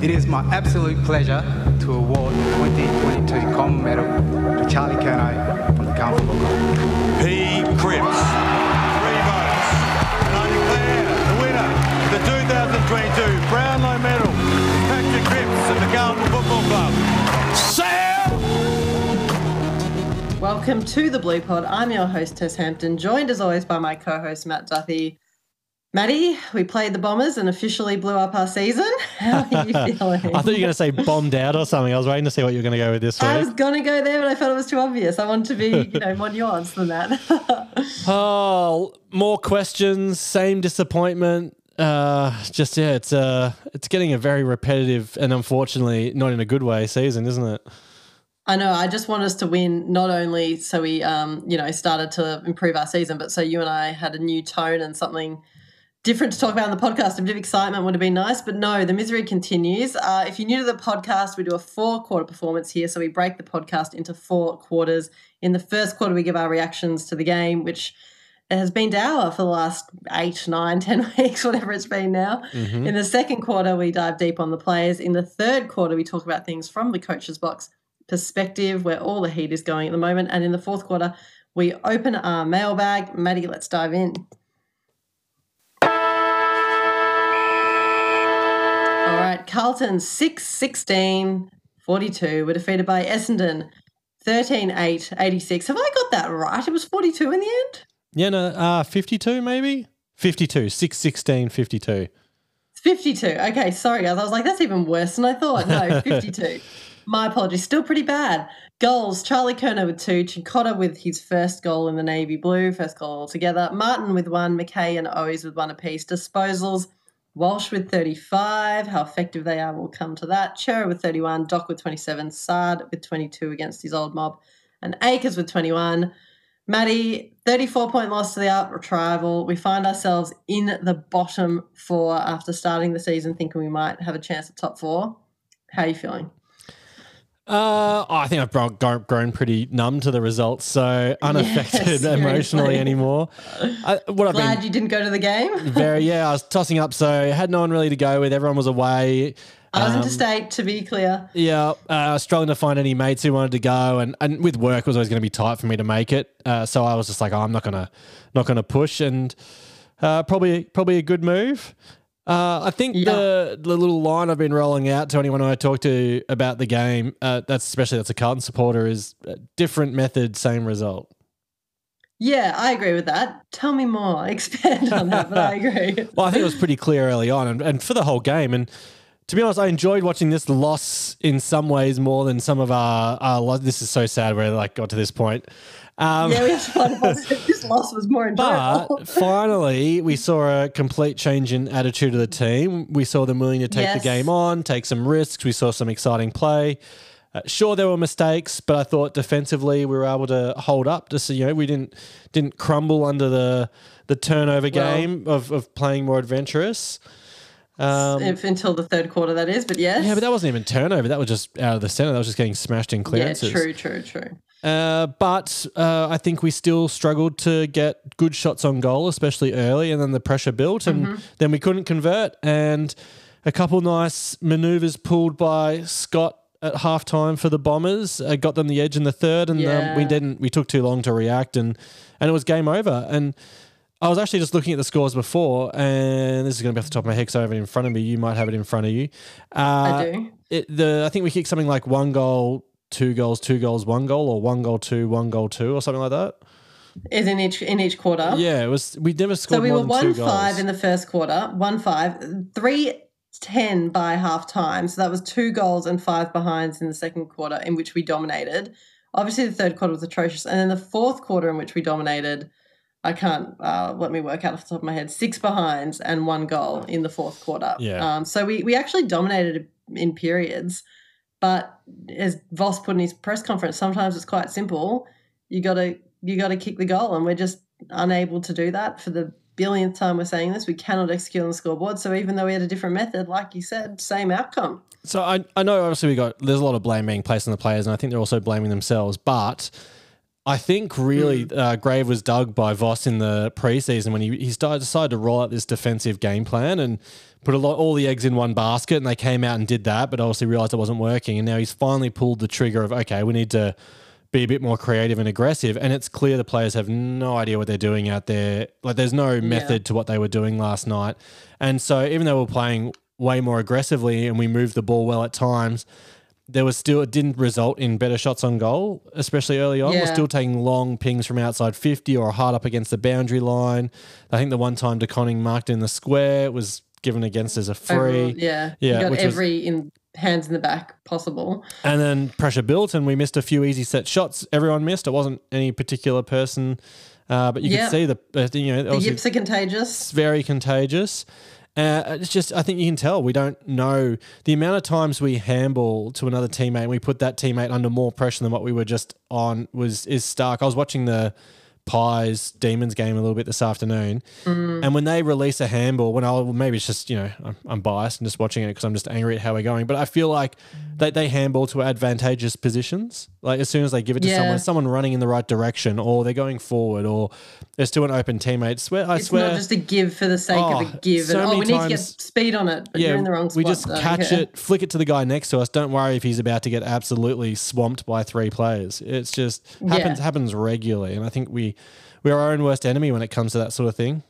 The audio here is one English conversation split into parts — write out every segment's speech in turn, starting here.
It is my absolute pleasure to award the 2022 Coleman Medal to Charlie Curnow from the Carlton Football Club. P. Cripps. Three votes. And I declare the winner of the 2022 Brownlow Medal, Patrick Cripps of the Carlton Football Club. Sam! Welcome to the Blue Pod. I'm your host, Tess Hampton, joined as always by my co host, Matt Duffy. Matty, we played the Bombers and officially blew up our season. How are you feeling? I thought you were going to say bombed out or something. I was waiting to see what you were going to go with this I was going to go there, but I felt it was too obvious. I wanted to be, you know, more nuanced than that. Oh, more questions, same disappointment. Uh, just yeah, it's uh, it's getting a very repetitive and unfortunately not in a good way season, isn't it? I know. I just want us to win, not only so we, um, you know, started to improve our season, but so you and I had a new tone and something different to talk about on the podcast. A bit of excitement would have been nice, but no, the misery continues. Uh, if you're new to the podcast, we do a four quarter performance here. So we break the podcast into four quarters. In the first quarter, we give our reactions to the game, which has been dour for the last eight, nine, ten weeks, whatever it's been now. In the second quarter, we dive deep on the players. In the third quarter, we talk about things from the coach's box perspective, where all the heat is going at the moment. And in the fourth quarter, we open our mailbag. Maddie, let's dive in. Carlton 6 16 42 were defeated by Essendon 13 8 86. Have I got that right? It was 42 in the end? Yeah, no, uh, 52 maybe? 52, 6, 16, 52. 52. Okay, sorry guys. I was like, that's even worse than I thought. No, 52. My apologies. Still pretty bad. Goals Charlie Curnow with two, Cincotta with his first goal in the navy blue, first goal altogether. Martin with one, McKay and O's with one apiece. Disposals Walsh with 35. How effective they are, we'll come to that. Cerra with 31. Doc with 27. Saad with 22 against his old mob. And Acres with 21. Maddie, 34 point loss to the out rival. We find ourselves in the bottom four after starting the season thinking we might have a chance at top four. How are you feeling? Uh, oh, I think I've grown, grown- pretty numb to the results, so unaffected Yes, emotionally anymore. I, what I've been Glad you didn't go to the game. very yeah, I was tossing up, so I had no one really to go with. Everyone was away. I was Um, interstate, to be clear. Yeah, uh, I was struggling to find any mates who wanted to go, and, and with work it was always going to be tight for me to make it. Uh, so I was just like, oh, I'm not gonna not gonna push, and uh, probably probably a good move. Uh, I think the the little line I've been rolling out to anyone I talk to about the game, uh, that's especially that's a Carlton supporter, is uh, different method, same result. Yeah, I agree with that. Tell me more. Expand on that, but I agree. Well, I think it was pretty clear early on, and, and for the whole game. And to be honest, I enjoyed watching this loss in some ways more than some of our. our this is so sad where like got to this point. Um, yeah, we have to find a. This loss was more enjoyable. but finally, we saw a complete change in attitude of the team. We saw them willing to take Yes. the game on, take some risks. We saw some exciting play. Uh, sure, there were mistakes, but I thought defensively we were able to hold up. Just you know, we didn't didn't crumble under the the turnover Well- game of, of playing more adventurous. Um, if, until the third quarter, that is. But yes. yeah, but that wasn't even turnover. That was just out of the center. That was just getting smashed in yeah, clearances. true, true, true. Uh, but uh, I think we still struggled to get good shots on goal, especially early, and then the pressure built, and Mm-hmm. then we couldn't convert. And a couple nice maneuvers pulled by Scott at halftime for the Bombers uh, got them the edge in the third, and um, we didn't. We took too long to react, and and it was game over. And I was actually just looking at the scores before, and this is going to be off the top of my head because I have it in front of me. You might have it in front of you. Uh, I do. it, the I think we kicked something like one goal, two goals, two goals, one goal, or one goal, two, one goal, two, or something like that. Is in each in each quarter. Yeah, it was. We never scored So we more were than one two goals. five in the first quarter, one five, three ten by half time. So that was two goals and five behinds in the second quarter, in which we dominated. Obviously, the third quarter was atrocious, and then the fourth quarter in which we dominated. I can't uh, let me work out off the top of my head. Six behinds and one goal in the fourth quarter. Yeah. Um, so we we actually dominated in periods, but as Voss put in his press conference, sometimes it's quite simple. You gotta you gotta kick the goal, and we're just unable to do that for the billionth time we're saying this. We cannot execute on the scoreboard. So even though we had a different method, like you said, same outcome. So I, I know obviously we got there's a lot of blame being placed on the players, and I think they're also blaming themselves. But I think really uh, grave was dug by Voss in the preseason when he, he started, decided to roll out this defensive game plan and put a lot all the eggs in one basket, and they came out and did that, but obviously realized it wasn't working, and now he's finally pulled the trigger of okay, we need to be a bit more creative and aggressive, and it's clear the players have no idea what they're doing out there. Like there's no method to what they were doing last night, and so even though we're playing way more aggressively and we moved the ball well at times there was still it didn't result in better shots on goal, especially early on. We're still taking long pings from outside fifty or hard up against the boundary line. I think the one time De Koning marked in the square was given against as a free. Overall, yeah. Yeah, You got which was- every in hands in the back possible. And then pressure built, and we missed a few easy set shots. Everyone missed. It wasn't any particular person, uh, but you Yeah. could see the uh, you know The yips are contagious. it's very contagious. Uh, it's just, I think you can tell we don't know the amount of times we handball to another teammate and we put that teammate under more pressure than what we were just on was is stark. I was watching the Pies Demons game a little bit this afternoon, mm. and when they release a handball, when I maybe it's just you know I'm, I'm biased and just watching it because I'm just angry at how we're going, but I feel like they they handball to advantageous positions. Like as soon as they give it to Yeah. someone, someone running in the right direction, or they're going forward, or there's still an open teammate. Swear, I It's swear, not just a give for the sake Oh, of a oh, give. so and, oh, we need to get times- speed on it, but you're in the wrong spot. we just so catch care. it, flick it to the guy next to us. Don't worry if he's about to get absolutely swamped by three players. It's just happens Yeah. happens regularly, and I think we we're our own worst enemy when it comes to that sort of thing.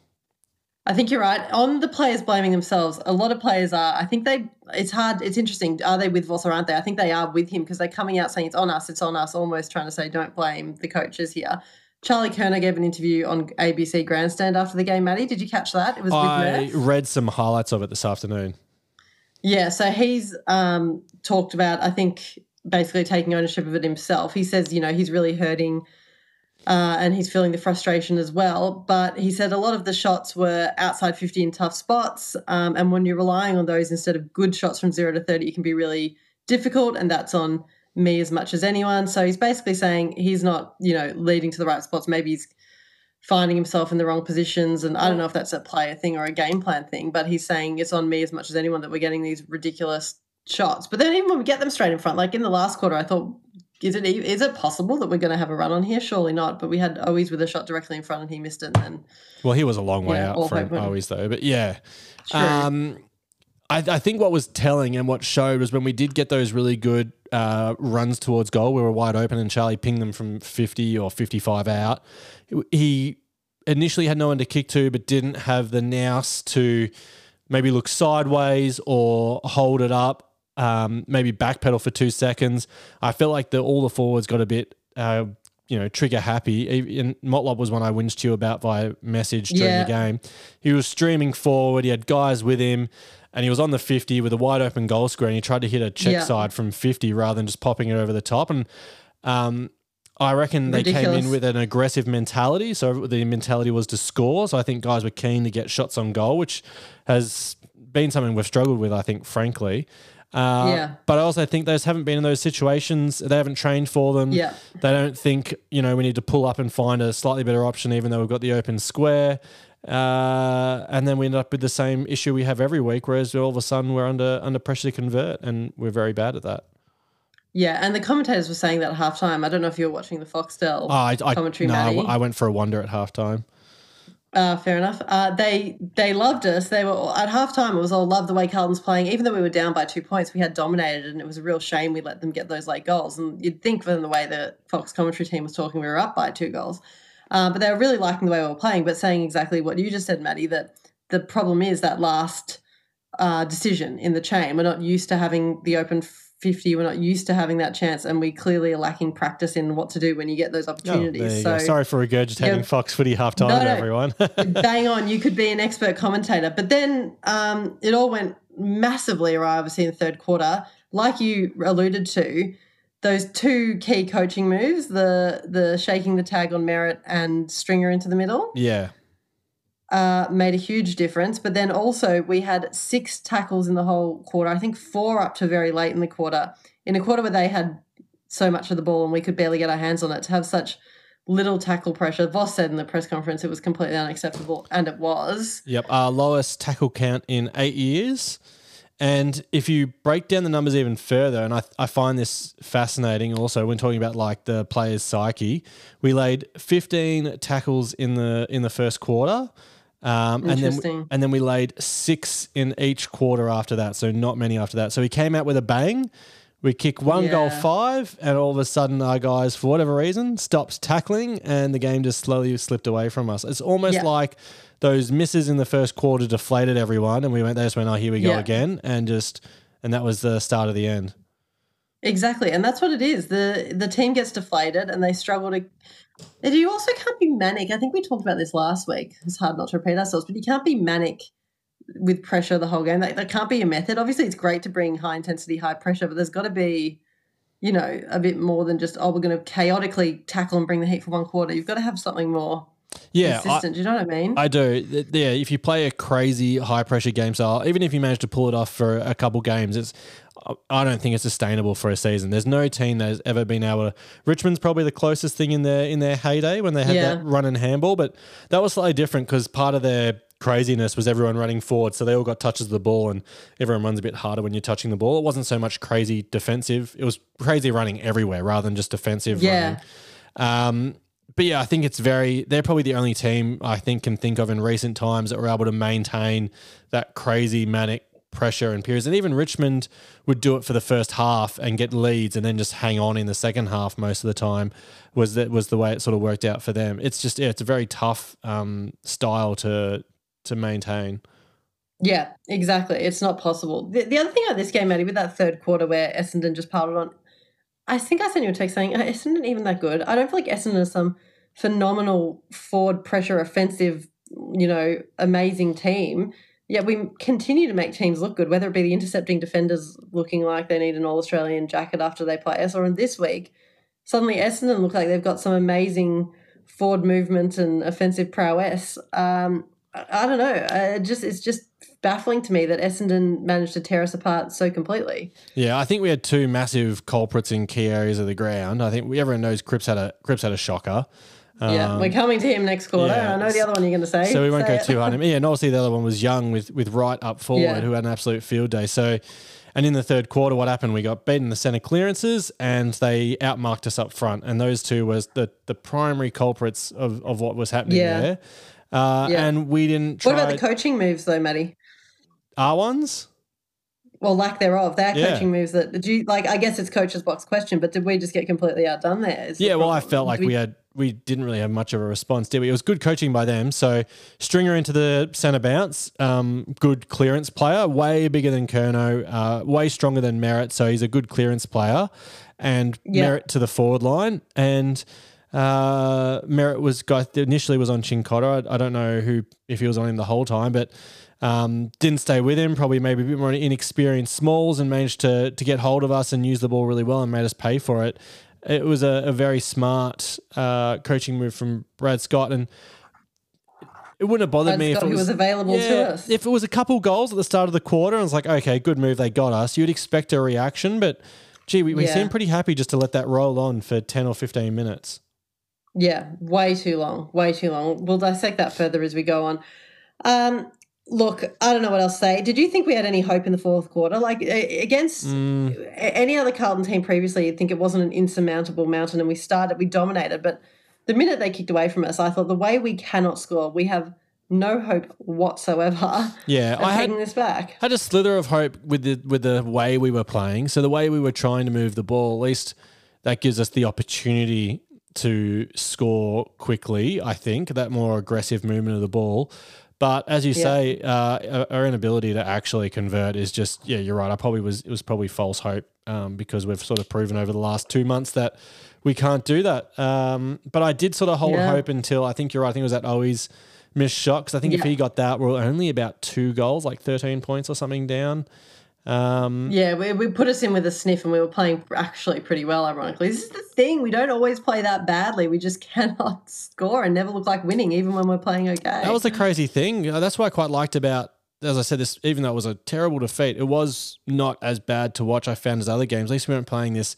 I think you're right. On the players blaming themselves, a lot of players are. I think they. It's hard. It's interesting. Are they with Voss or aren't they? I think they are with him because they're coming out saying it's on us. It's on us. Almost trying to say don't blame the coaches here. Charlie Curnow gave an interview on ABC Grandstand after the game. Maddie, did you catch that? It was with I read some highlights of it this afternoon. Yeah, so he's um, talked about, I think, basically taking ownership of it himself. He says, you know, he's really hurting uh, and he's feeling the frustration as well. But he said a lot of the shots were outside 50 in tough spots. Um, and when you're relying on those instead of good shots from zero to 30, it can be really difficult. And that's on me as much as anyone. So he's basically saying he's not, you know, leading to the right spots. Maybe he's finding himself in the wrong positions. And I don't know if that's a player thing or a game plan thing, but he's saying it's on me as much as anyone that we're getting these ridiculous shots. But then even when we get them straight in front, like in the last quarter, I thought, is it e- it possible that we're going to have a run on here? Surely not. But we had Owies with a shot directly in front and he missed it. And then, Well, he was a long way Yeah, out from always though, but yeah. True. Um, I, I think what was telling and what showed was when we did get those really good uh, runs towards goal, we were wide open and Charlie pinged them from 50 or 55 out. He initially had no one to kick to, but didn't have the nous to maybe look sideways or hold it up, um, maybe backpedal for two seconds. I felt like the, all the forwards got a bit. Uh, you know, trigger happy. And Motlop was one I whinged to you about via message during Yeah. the game. He was streaming forward. He had guys with him, and he was on the 50 with a wide open goal square. And he tried to hit a check Yeah. side from 50 rather than just popping it over the top. And um, I reckon they came in with an aggressive mentality. So the mentality was to score. So I think guys were keen to get shots on goal, which has been something we've struggled with, I think, frankly. Uh, Yeah. But I also think those haven't been in those situations. They haven't trained for them. Yeah. They don't think, you know, we need to pull up and find a slightly better option, even though we've got the open square. Uh, and then we end up with the same issue we have every week, whereas all of a sudden we're under under pressure to convert, and we're very bad at that. yeah, and the commentators were saying that at halftime. I don't know if you were watching the Foxtel Oh, I, I, commentary, no, I, Maddie. I went for a wonder at halftime. Uh, fair enough. Uh, they they loved us. They were at halftime. It was all love the way Carlton's playing. Even though we were down by two points, we had dominated, and it was a real shame we let them get those late goals. And you'd think from the way the Fox commentary team was talking, we were up by two goals. Uh, but they were really liking the way we were playing, but saying exactly what you just said, Maddie. That the problem is that last uh, decision in the chain. We're not used to having the open. 50 we're not used to having that chance and we clearly are lacking practice in what to do when you get those Oh, opportunities you so go. Sorry for regurgitating Yeah. Fox Footy halftime, No, no. everyone. bang on, you could be an expert commentator. But then um, it all went massively awry, obviously, in the third quarter. Like you alluded to, those two key coaching moves, the the shaking the tag on Merrett and stringer into the middle, yeah. Uh, made a huge difference. But then also we had six tackles in the whole quarter. I think four up to very late in the quarter. In a quarter where they had so much of the ball and we could barely get our hands on it, to have such little tackle pressure. Voss said in the press conference it was completely unacceptable, and it was. Yep. Our lowest tackle count in eight years. And if you break down the numbers even further, and I, I find this fascinating also when talking about like the player's psyche, we laid 15 tackles in the in the first quarter. Um, and then Interesting. and then we laid six in each quarter after that, so not many after that. So we came out with a bang. We kick one goal five, and all of a sudden our guys, for whatever reason, stops tackling, and the game just slowly slipped away from us. It's almost Yeah. like those misses in the first quarter deflated everyone, and we went. They just went, "Oh, here we go Yeah. again," and just and that was the start of the end. Exactly, and that's what it is. the The team gets deflated, and they struggle to. And you also can't be manic. I think we talked about this last week. It's hard not to repeat ourselves, but you can't be manic with pressure the whole game. That, that can't be a method. Obviously, it's great to bring high intensity, high pressure, but there's got to be, you know, a bit more than just oh, we're going to chaotically tackle and bring the heat for one quarter. You've got to have something more Yeah, I. Do you know what I mean? I do. Yeah, if you play a crazy high pressure game style, even if you manage to pull it off for a couple games, it's I don't think it's sustainable for a season. There's no team that has ever been able to. Richmond's probably the closest thing in their in their heyday when they had Yeah. that run and handball, but that was slightly different because part of their craziness was everyone running forward, so they all got touches of the ball, and everyone runs a bit harder when you're touching the ball. It wasn't so much crazy defensive; it was crazy running everywhere rather than just defensive Yeah. running. Um, but yeah, I think it's very. They're probably the only team I think can think of in recent times that were able to maintain that crazy manic pressure and periods. And even Richmond would do it for the first half and get leads, and then just hang on in the second half most of the time. Was that was the way it sort of worked out for them? It's just yeah, it's a very tough um, style to to maintain. Yeah, exactly. It's not possible. The, the other thing about this game, Maddie, with that third quarter where Essendon just piled on, I think I sent you a text saying, "Oh, Essendon even that good? I don't feel like Essendon is some phenomenal forward pressure offensive, you know, amazing team. Yet we continue to make teams look good, whether it be the intercepting defenders looking like they need an All Australian jacket after they play us, or in this week, suddenly Essendon look like they've got some amazing forward movement and offensive prowess. Um, I, I don't know. Uh, it just it's just baffling to me that Essendon managed to tear us apart so completely. Yeah, I think we had two massive culprits in key areas of the ground. I think we, everyone knows Cripps had a Cripps had a shocker. Yeah, Um, we're coming to him next quarter. yeah, I know the other one you're going to say. So we won't Say go too hard. on him. Yeah, and obviously the other one was Young with with Wright up forward, Yeah. who had an absolute field day. So, and in the third quarter, what happened? We got beaten in the centre clearances, and they outmarked us up front. And those two was the the primary culprits of, of what was happening Yeah. there. Uh, Yeah. And we didn't try What about the coaching moves though, Maddie? our ones. Well, lack thereof. They're Yeah. coaching moves that did you like? I guess it's coach's box question, but did we just get completely outdone there? Is the Yeah, well, I felt like Did we had we didn't really have much of a response, did we? It was good coaching by them. So Stringer into the centre bounce, um, good clearance player, way bigger than Kerno, uh, way stronger than Merrett. So he's a good clearance player, and Yeah. Merrett to the forward line and. Uh, Merrett was guy initially was on Cincotta. I, I don't know who if he was on him the whole time, but um, didn't stay with him. Probably maybe a bit more inexperienced Smalls and managed to to get hold of us and use the ball really well and made us pay for it. It was a, a very smart uh, coaching move from Brad Scott, and it wouldn't have bothered Brad me if it was, was available to us. If it was a couple goals at the start of the quarter, and it's like, okay, good move, they got us. You'd expect a reaction, but gee, we, we Yeah. seem pretty happy just to let that roll on for ten or fifteen minutes. Yeah, way too long, way too long. We'll dissect that further as we go on. Um, look, I don't know what else to say. Did you think we had any hope in the fourth quarter? Like against Mm. any other Carlton team previously, you'd think it wasn't an insurmountable mountain, and we started, we dominated. But the minute they kicked away from us, I thought the way we cannot score, we have no hope whatsoever. Yeah, I had this back. had a slither of hope with the with the way we were playing. So the way we were trying to move the ball, at least that gives us the opportunity to score quickly. I think that more aggressive movement of the ball. But as you Yeah. say, uh, our inability to actually convert is just yeah. You're right. I probably was it was probably false hope um, because we've sort of proven over the last two months that we can't do that. Um, but I did sort of hold Yeah. hope until I think you're right. I think it was that Owies missed shot because I think if he got that, we're only about two goals, like 13 points or something down. Um, Yeah, we, we put us in with a sniff and we were playing actually pretty well, ironically. This is the thing. We don't always play that badly. We just cannot score and never look like winning, even when we're playing okay. That was the crazy thing. Uh, That's what I quite liked about, as I said, this. Even though it was a terrible defeat, it was not as bad to watch. I found as other games. At least we weren't playing this,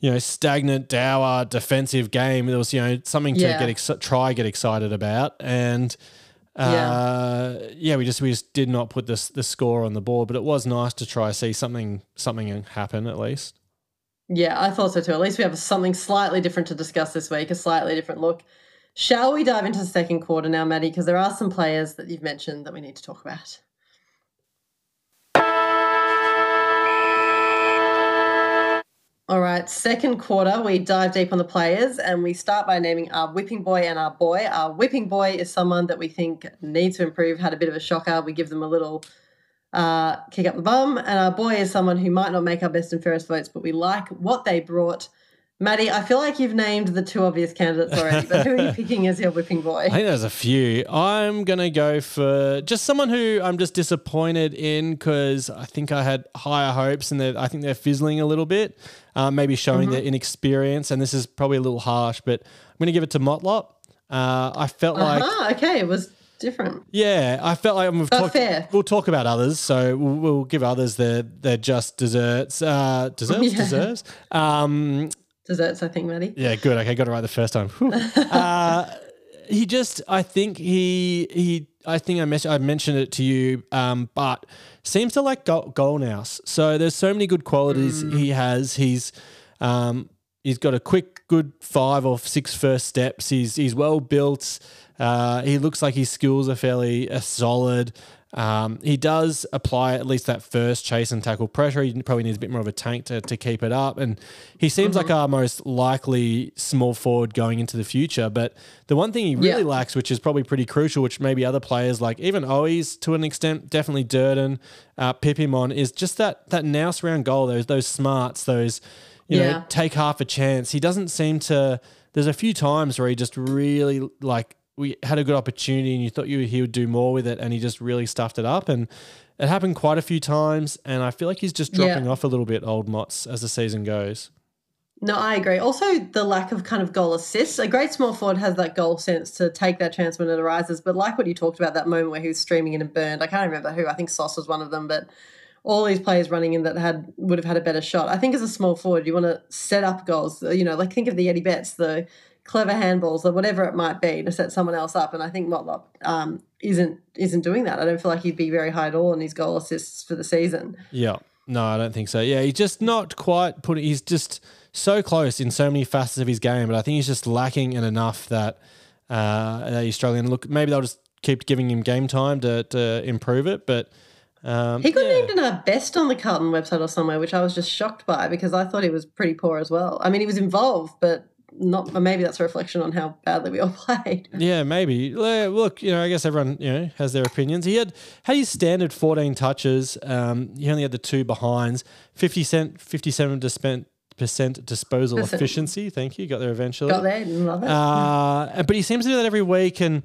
you know, stagnant, dour defensive game. There was, you know, something to Yeah. get ex- try get excited about, and Uh, yeah, we just we just did not put this the score on the board, but it was nice to try see something something happen at least. Yeah, I thought so too. At least we have something slightly different to discuss this week, a slightly different look. Shall we dive into the second quarter now, Maddie? Because there are some players that you've mentioned that we need to talk about. All right, second quarter, we dive deep on the players and we start by naming our whipping boy and our boy. Our whipping boy is someone that we think needs to improve, had a bit of a shocker. We give them a little uh, kick up the bum. And our boy is someone who might not make our best and fairest votes, but we like what they brought. Maddie, I feel like you've named the two obvious candidates already, but who are you picking as your whipping boy? I think there's a few. I'm going to go for just someone who I'm just disappointed in because I think I had higher hopes and I think they're fizzling a little bit, uh, maybe showing mm-hmm. their inexperience. And this is probably a little harsh, but I'm going to give it to Motlop. Uh, I felt uh-huh, like. Okay, it was different. Yeah, I felt like we've talked. We'll talk about others, so we'll, we'll give others their their just desserts. Uh, desserts, yeah. deserves. Um, desserts, I think, Maddie. Yeah, good. Okay, got it right the first time. uh, he just, I think he he, I think I, mes- I mentioned it to you, um, but seems to like goal, goal now. So there's so many good qualities mm. he has. He's um, he's got a quick, good five or six first steps. He's he's well built. Uh, he looks like his skills are fairly uh, solid. Um, he does apply at least that first chase and tackle pressure. He probably needs a bit more of a tank to, to keep it up. And he seems mm-hmm. like our most likely small forward going into the future. But the one thing he really yeah. lacks, which is probably pretty crucial, which maybe other players like even Owies to an extent, definitely Durdin, uh, pip him on, is just that that nouse round goal, those those smarts, those you yeah. know, take half a chance. He doesn't seem to there's a few times where he just really like we had a good opportunity and you thought you he would do more with it and he just really stuffed it up and it happened quite a few times and I feel like he's just dropping yeah. off a little bit old Mots as the season goes. No, I agree. Also, the lack of kind of goal assists. A great small forward has that goal sense to take that chance when it arises. But like what you talked about, that moment where he was streaming in and burned, I can't remember who. I think Sauce was one of them. But all these players running in that had would have had a better shot. I think as a small forward, you want to set up goals. You know, like think of the Eddie Betts, the clever handballs or whatever it might be to set someone else up. And I think Motlop um, isn't isn't doing that. I don't feel like he'd be very high at all in his goal assists for the season. Yeah. No, I don't think so. Yeah, he's just not quite putting. He's just so close in so many facets of his game, but I think he's just lacking in enough that uh, that he's struggling. Look, maybe they'll just keep giving him game time to to improve it, but. Um, he got yeah. named in our best on the Carlton website or somewhere, which I was just shocked by because I thought he was pretty poor as well. I mean, he was involved, but not maybe that's a reflection on how badly we all played. Yeah, maybe. Look, you know, I guess everyone you know has their opinions. He had had his standard fourteen touches. Um, he only had the two behinds. Fifty cent, fifty-seven percent disposal Listen, efficiency. Thank you. Got there eventually. Got there. Love it. Uh, but he seems to do that every week, and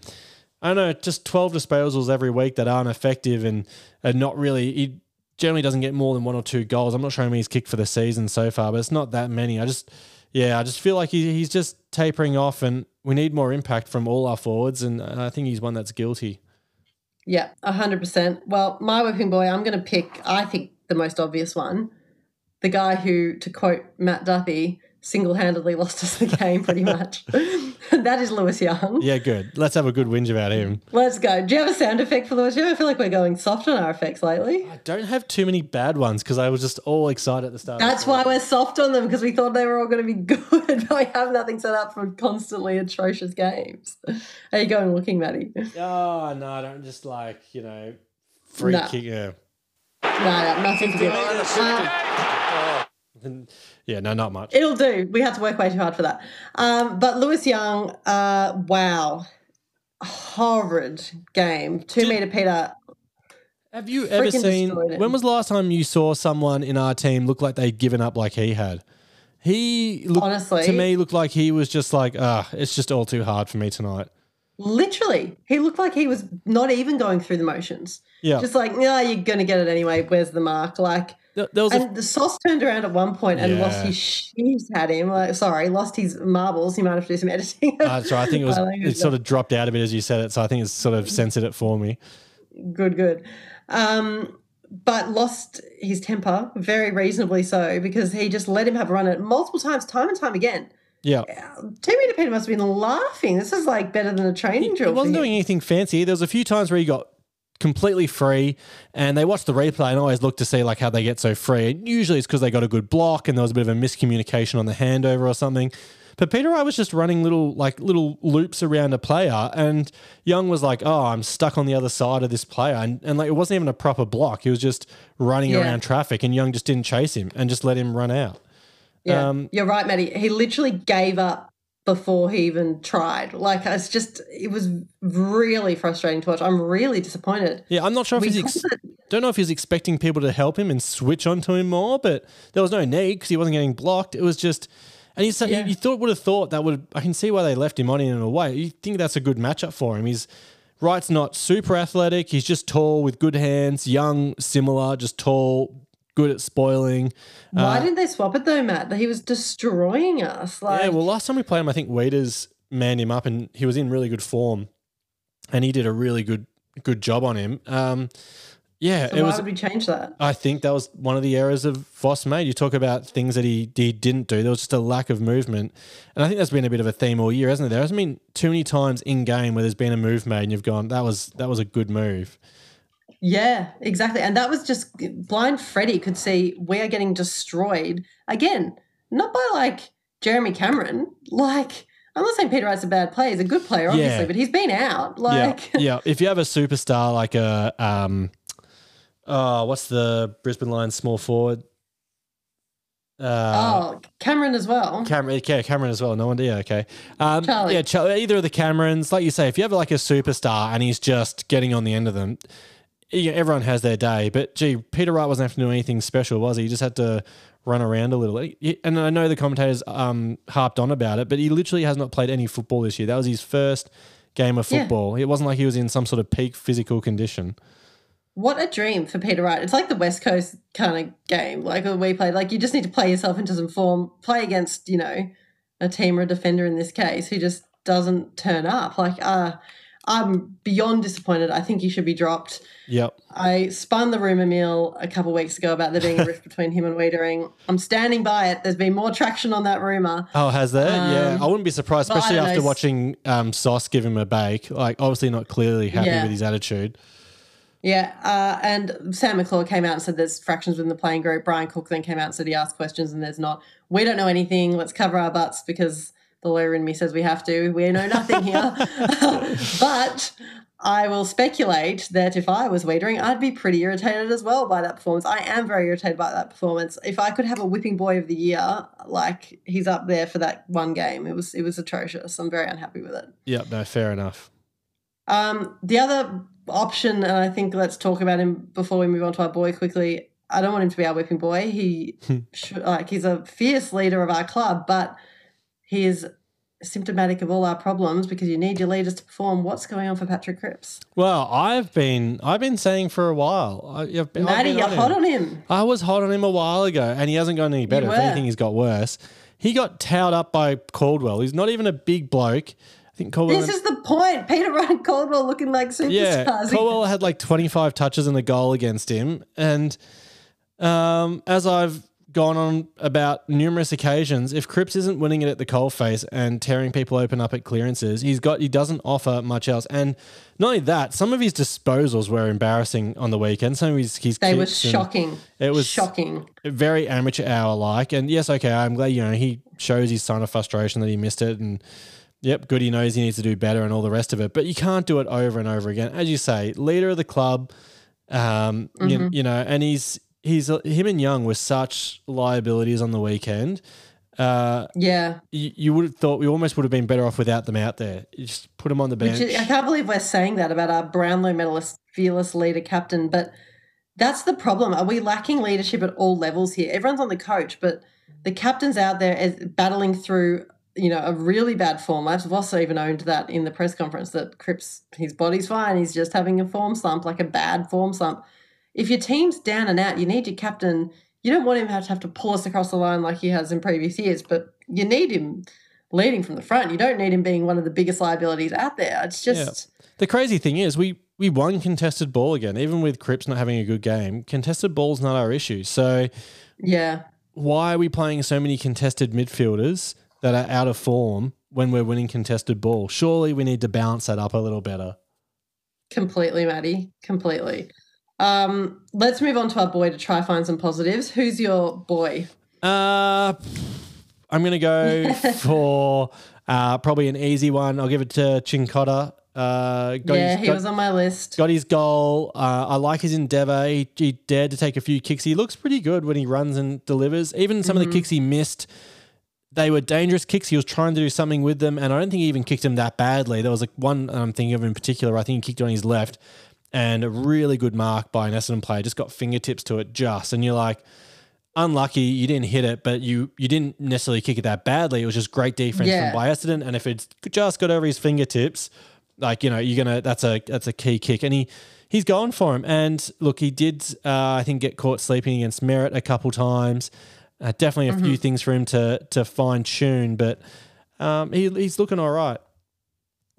I don't know, just twelve disposals every week that aren't effective and are not really. He generally doesn't get more than one or two goals. I'm not showing me he's kicked for the season so far, but it's not that many. I just yeah, I just feel like he, he's just tapering off, and we need more impact from all our forwards, and I think he's one that's guilty. Yeah, hundred percent. Well, my whipping boy, I'm going to pick. I think the most obvious one, the guy who, to quote Matt Duffy, single-handedly lost us the game pretty much. that is Lewis Young. Yeah, good. Let's have a good whinge about him. Let's go. Do you have a sound effect for Lewis Young? I feel like we're going soft on our effects lately. I don't have too many bad ones because I was just all excited at the start. That's why we're soft on them because we thought they were all going to be good, but we have nothing set up for constantly atrocious games. Are you going looking, Maddie? Oh, no, I don't just like, you know, free no. kick. Yeah. No, no, nothing to do. Uh, Yeah, no, not much. It'll do. We had to work way too hard for that. Um, but Lewis Young, uh, wow, horrid game. Two Did, meter Peter. Have you ever seen? When was the last time you saw someone in our team look like they'd given up like he had? He looked, honestly to me looked like he was just like, ah, it's just all too hard for me tonight. Literally, he looked like he was not even going through the motions. Yeah, just like, yeah, you're gonna get it anyway. Where's the mark? Like, was and the sauce turned around at one point and yeah. lost his shoes at him. Like, sorry, lost his marbles. He might have to do some editing. uh, so I think it was it sort of dropped out a bit as you said it. So I think it's sort of censored it for me. Good, good. Um, but lost his temper very reasonably so because he just let him have a run at it multiple times, time and time again. Yeah. Two meter Peter must have been laughing. This is like better than a training drill. He wasn't doing anything fancy. There was a few times where he got completely free and they watched the replay and always look to see like how they get so free. And usually it's because they got a good block and there was a bit of a miscommunication on the handover or something. But Peter i was just running little like little loops around a player and Young was like, Oh, I'm stuck on the other side of this player and, and like it wasn't even a proper block. He was just running Yeah. around traffic and Young just didn't chase him and just let him run out. Yeah, Um, you're right, Maddie. He literally gave up before he even tried. Like it's just, it was really frustrating to watch. I'm really disappointed. Yeah, I'm not sure if We he's ex- don't know if he's expecting people to help him and switch onto him more, but there was no need because he wasn't getting blocked. It was just, and Yeah. you thought would have thought that would. I can see why they left him on in a way. You think that's a good matchup for him. He's Wright's not super athletic. He's just tall with good hands, young, similar, just tall, good at spoiling. Why didn't they swap it though, Matt? That he was destroying us. Like, Yeah, well, last time we played him, I think Weeders manned him up, and he was in really good form, and he did a really good good job on him. Um, yeah, so it why was. would we change that? I think that was one of the errors of Voss made. You talk about things that he, he didn't do. There was just a lack of movement. And I think that's been a bit of a theme all year, hasn't it? There hasn't been too many times in game where there's been a move made and you've gone, that was that was a good move. Yeah, exactly. And that was just blind Freddie could see we are getting destroyed again, not by like Jeremy Cameron. Like, I'm not saying Peter Wright's a bad player. He's a good player, obviously, Yeah. but he's been out. Like, yeah. yeah. If you have a superstar like a um oh, what's the Brisbane Lions small forward? Uh, oh, Cameron as well. Cameron, yeah, Cameron as well. No wonder. Yeah, okay. Um, Charlie. Yeah, either of the Camerons, like you say, if you have like a superstar and he's just getting on the end of them, you know, everyone has their day. But gee, Peter Wright wasn't having to do anything special, was he? He just had to run around a little. And I know the commentators um, harped on about it, but he literally has not played any football this year. That was his first game of Yeah. football. It wasn't like he was in some sort of peak physical condition. What a dream for Peter Wright. It's like the West Coast kind of game, like we played. Like, you just need to play yourself into some form, play against, you know, a team or a defender in this case who just doesn't turn up. Like, uh, I'm beyond disappointed. I think he should be dropped. Yep. I spun the rumor mill a couple of weeks ago about there being a rift between him and Weitering. I'm standing by it. There's been more traction on that rumor. Oh, has there? yeah, Um, I wouldn't be surprised, especially don't know. after watching um, Sauce give him a bake. Like, obviously not clearly happy Yeah. with his attitude. Yeah, uh, and Sam McClure came out and said there's fractions within the playing group. Brian Cook then came out and said he asked questions and there's not. We don't know anything. Let's cover our butts because the lawyer in me says we have to. We know nothing here. but I will speculate that if I was Weitering, I'd be pretty irritated as well by that performance. I am very irritated by that performance. If I could have a whipping boy of the year, like he's up there for that one game, it was it was atrocious. I'm very unhappy with it. Yep, no, fair enough. Um, the other option, and I think let's talk about him before we move on to our boy quickly. I don't want him to be our whipping boy. He should, like he's a fierce leader of our club, but he is symptomatic of all our problems because you need your leaders to perform. What's going on for Patrick Cripps? Well, I've been I've been saying for a while. I, I've been, Maddie, you're on hot him. on him. I was hot on him a while ago, and he hasn't gotten any better. If anything, he's got worse. He got towed up by Caldwell. He's not even a big bloke. I think Caldwell. This is the point. Peter Ryan Caldwell looking like superstars. yeah, Caldwell had like 25 touches and a goal against him, and um, as I've gone on about numerous occasions, if Cripps isn't winning it at the coalface and tearing people open up at clearances, he's got he doesn't offer much else. And not only that, some of his disposals were embarrassing on the weekend. Some of his his They were shocking. It was shocking. very amateur hour like. And yes, okay, I'm glad you know he shows his sign of frustration that he missed it, and yep, good. He knows he needs to do better and all the rest of it. But you can't do it over and over again. As you say, leader of the club, um, you, you know, and he's he's him and Young were such liabilities on the weekend. Uh, Yeah. you, you would have thought we almost would have been better off without them out there. You just put them on the bench. Is, I can't believe we're saying that about our Brownlow medalist, fearless leader captain. But that's the problem. Are we lacking leadership at all levels here? Everyone's on the coach, but the captain's out there battling through, you know, a really bad form. I've also even owned that in the press conference that Cripps, his body's fine. He's just having a form slump, like a bad form slump. If your team's down and out, you need your captain. You don't want him to have to, have to pull us across the line like he has in previous years, but you need him leading from the front. You don't need him being one of the biggest liabilities out there. It's just The crazy thing is, we we won contested ball again, even with Cripps not having a good game. Contested ball's not our issue. So yeah. why are we playing so many contested midfielders that are out of form when we're winning contested ball. Surely we need to balance that up a little better. Completely, Maddie. Completely. Um, let's move on to our boy to try find some positives. Who's your boy? Uh, I'm going to go for uh, probably an easy one. I'll give it to Cincotta. Uh, got yeah, his, he got, was on my list. got his goal. Uh, I like his endeavour. He, he dared to take a few kicks. He looks pretty good when he runs and delivers. Even some of the kicks he missed, they were dangerous kicks. He was trying to do something with them, and I don't think he even kicked him that badly. There was like one I'm thinking of in particular. I think he kicked on his left, and a really good mark by an Essendon player. Just got fingertips to it, just, and you're like, unlucky you didn't hit it, but you you didn't necessarily kick it that badly. It was just great defense Yeah. from by Essendon, and if it's just got over his fingertips, like you know, you're gonna that's a that's a key kick, and he. He's going for him, and look, he did. Uh, I think get caught sleeping against Merrett a couple times. Uh, definitely a few things for him to to fine tune, but um, he, he's looking all right.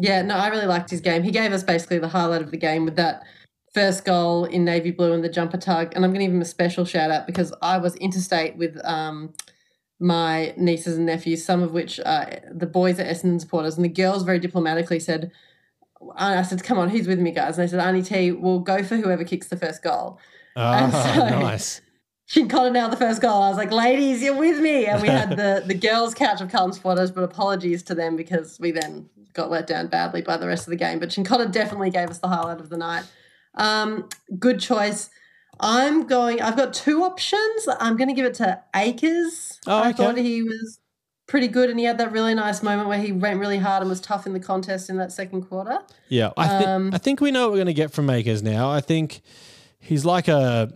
Yeah, no, I really liked his game. He gave us basically the highlight of the game with that first goal in navy blue and the jumper tug. And I'm going to give him a special shout out because I was interstate with um, my nieces and nephews, some of which uh, the boys are Essendon supporters, and the girls very diplomatically said, I said, come on, who's with me, guys? And they said, Auntie T, we'll go for whoever kicks the first goal. And Ah, so- nice. She caught it out the first goal. I was like, ladies, you're with me. And we had the, the girls' couch of Carlton supporters, but apologies to them because we then got let down badly by the rest of the game. But Cincotta definitely gave us the highlight of the night. Um, good choice. I'm going, I've got two options. I'm going to give it to Acres. Oh, okay. I thought he was pretty good and he had that really nice moment where he went really hard and was tough in the contest in that second quarter. Yeah, I, thi- Um, I think we know what we're going to get from Makers now. I think he's like a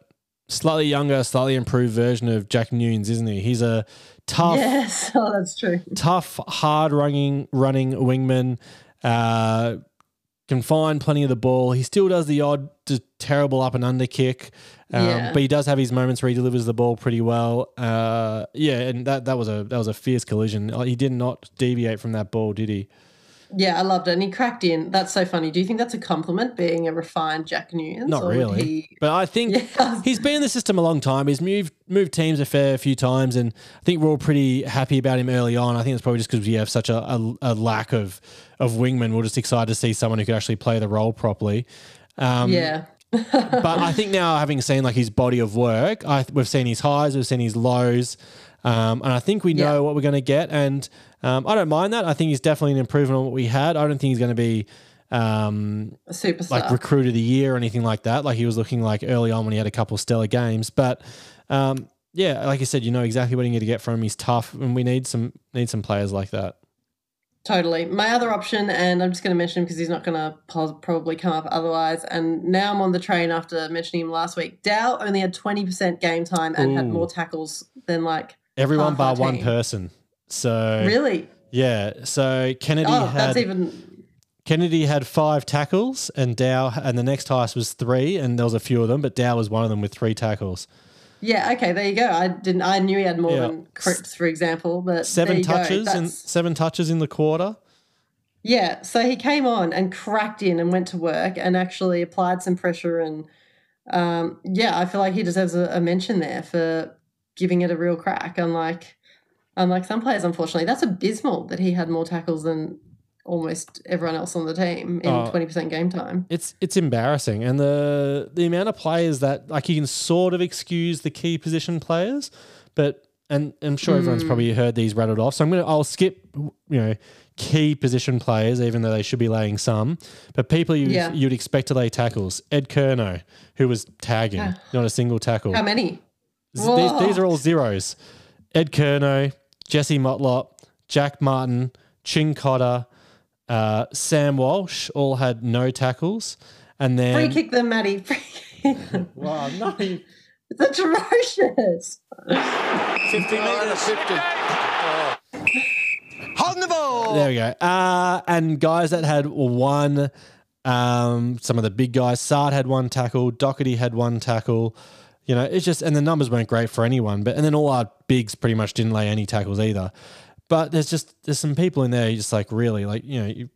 slightly younger, slightly improved version of Jack Newnes, isn't he? He's a tough, Yes, oh, that's true. tough, hard running, running wingman. Uh, can find plenty of the ball. He still does the odd, terrible up and under kick, um, Yeah. but he does have his moments where he delivers the ball pretty well. Uh, yeah, and that that was a that was a fierce collision. He did not deviate from that ball, did he? Yeah, I loved it. And he cracked in. That's so funny. Do you think that's a compliment being a refined Jack Newnes? Not really, he- but I think Yeah. he's been in the system a long time. He's moved moved teams a fair few times, and I think we're all pretty happy about him early on. I think it's probably just because we have such a, a, a lack of of wingmen. We're just excited to see someone who could actually play the role properly. Um, yeah. but I think now, having seen like his body of work, I, we've seen his highs, we've seen his lows, um, and I think we know Yeah. what we're going to get. And um, I don't mind that. I think he's definitely an improvement on what we had. I don't think he's going to be um, A superstar. like recruit of the year or anything like that. Like he was looking like early on when he had a couple stellar games, but. Um, yeah, like I said, you know exactly what you need to get from him. He's tough, and we need some need some players like that. Totally. My other option, and I'm just going to mention him because he's not going to probably come up otherwise. And now I'm on the train after mentioning him last week. Dow only had 20% game time and had more tackles than like. Everyone bar one person. So Really? yeah, so Kennedy Oh, had that's even. Kennedy had five tackles, and Dow, and the next highest was three, and there was a few of them, but Dow was one of them with three tackles. Yeah, okay, there you go. I didn't. I knew he had more Yeah. than Cripps, for example, but Seven touches and seven touches in the quarter. Yeah, so he came on and cracked in and went to work and actually applied some pressure and um, yeah, I feel like he deserves a, a mention there for giving it a real crack. Unlike unlike some players, unfortunately, that's abysmal that he had more tackles than almost everyone else on the team in Oh. twenty percent game time. It's it's embarrassing, and the the amount of players that like you can sort of excuse the key position players, but and I'm sure everyone's Mm. probably heard these rattled off. So I'm gonna I'll skip you know key position players, even though they should be laying some. But people you Yeah. you'd expect to lay tackles. Ed Curnow, who was tagging, Ah. not a single tackle. How many? Z- These, these are all zeros. Ed Curnow, Jesse Motlop, Jack Martin, Cincotta, uh, Sam Walsh all had no tackles. And then Free kick them, Maddie. Free kick them. Wow, no. It's atrocious. 50 metres. 50. Holding the ball. There we go. Uh, and guys that had one, um, some of the big guys, Saad had one tackle, Docherty had one tackle. You know, it's just, and the numbers weren't great for anyone. But and then all our bigs pretty much didn't lay any tackles either. But there's just there's some people in there. You just like really like you know you,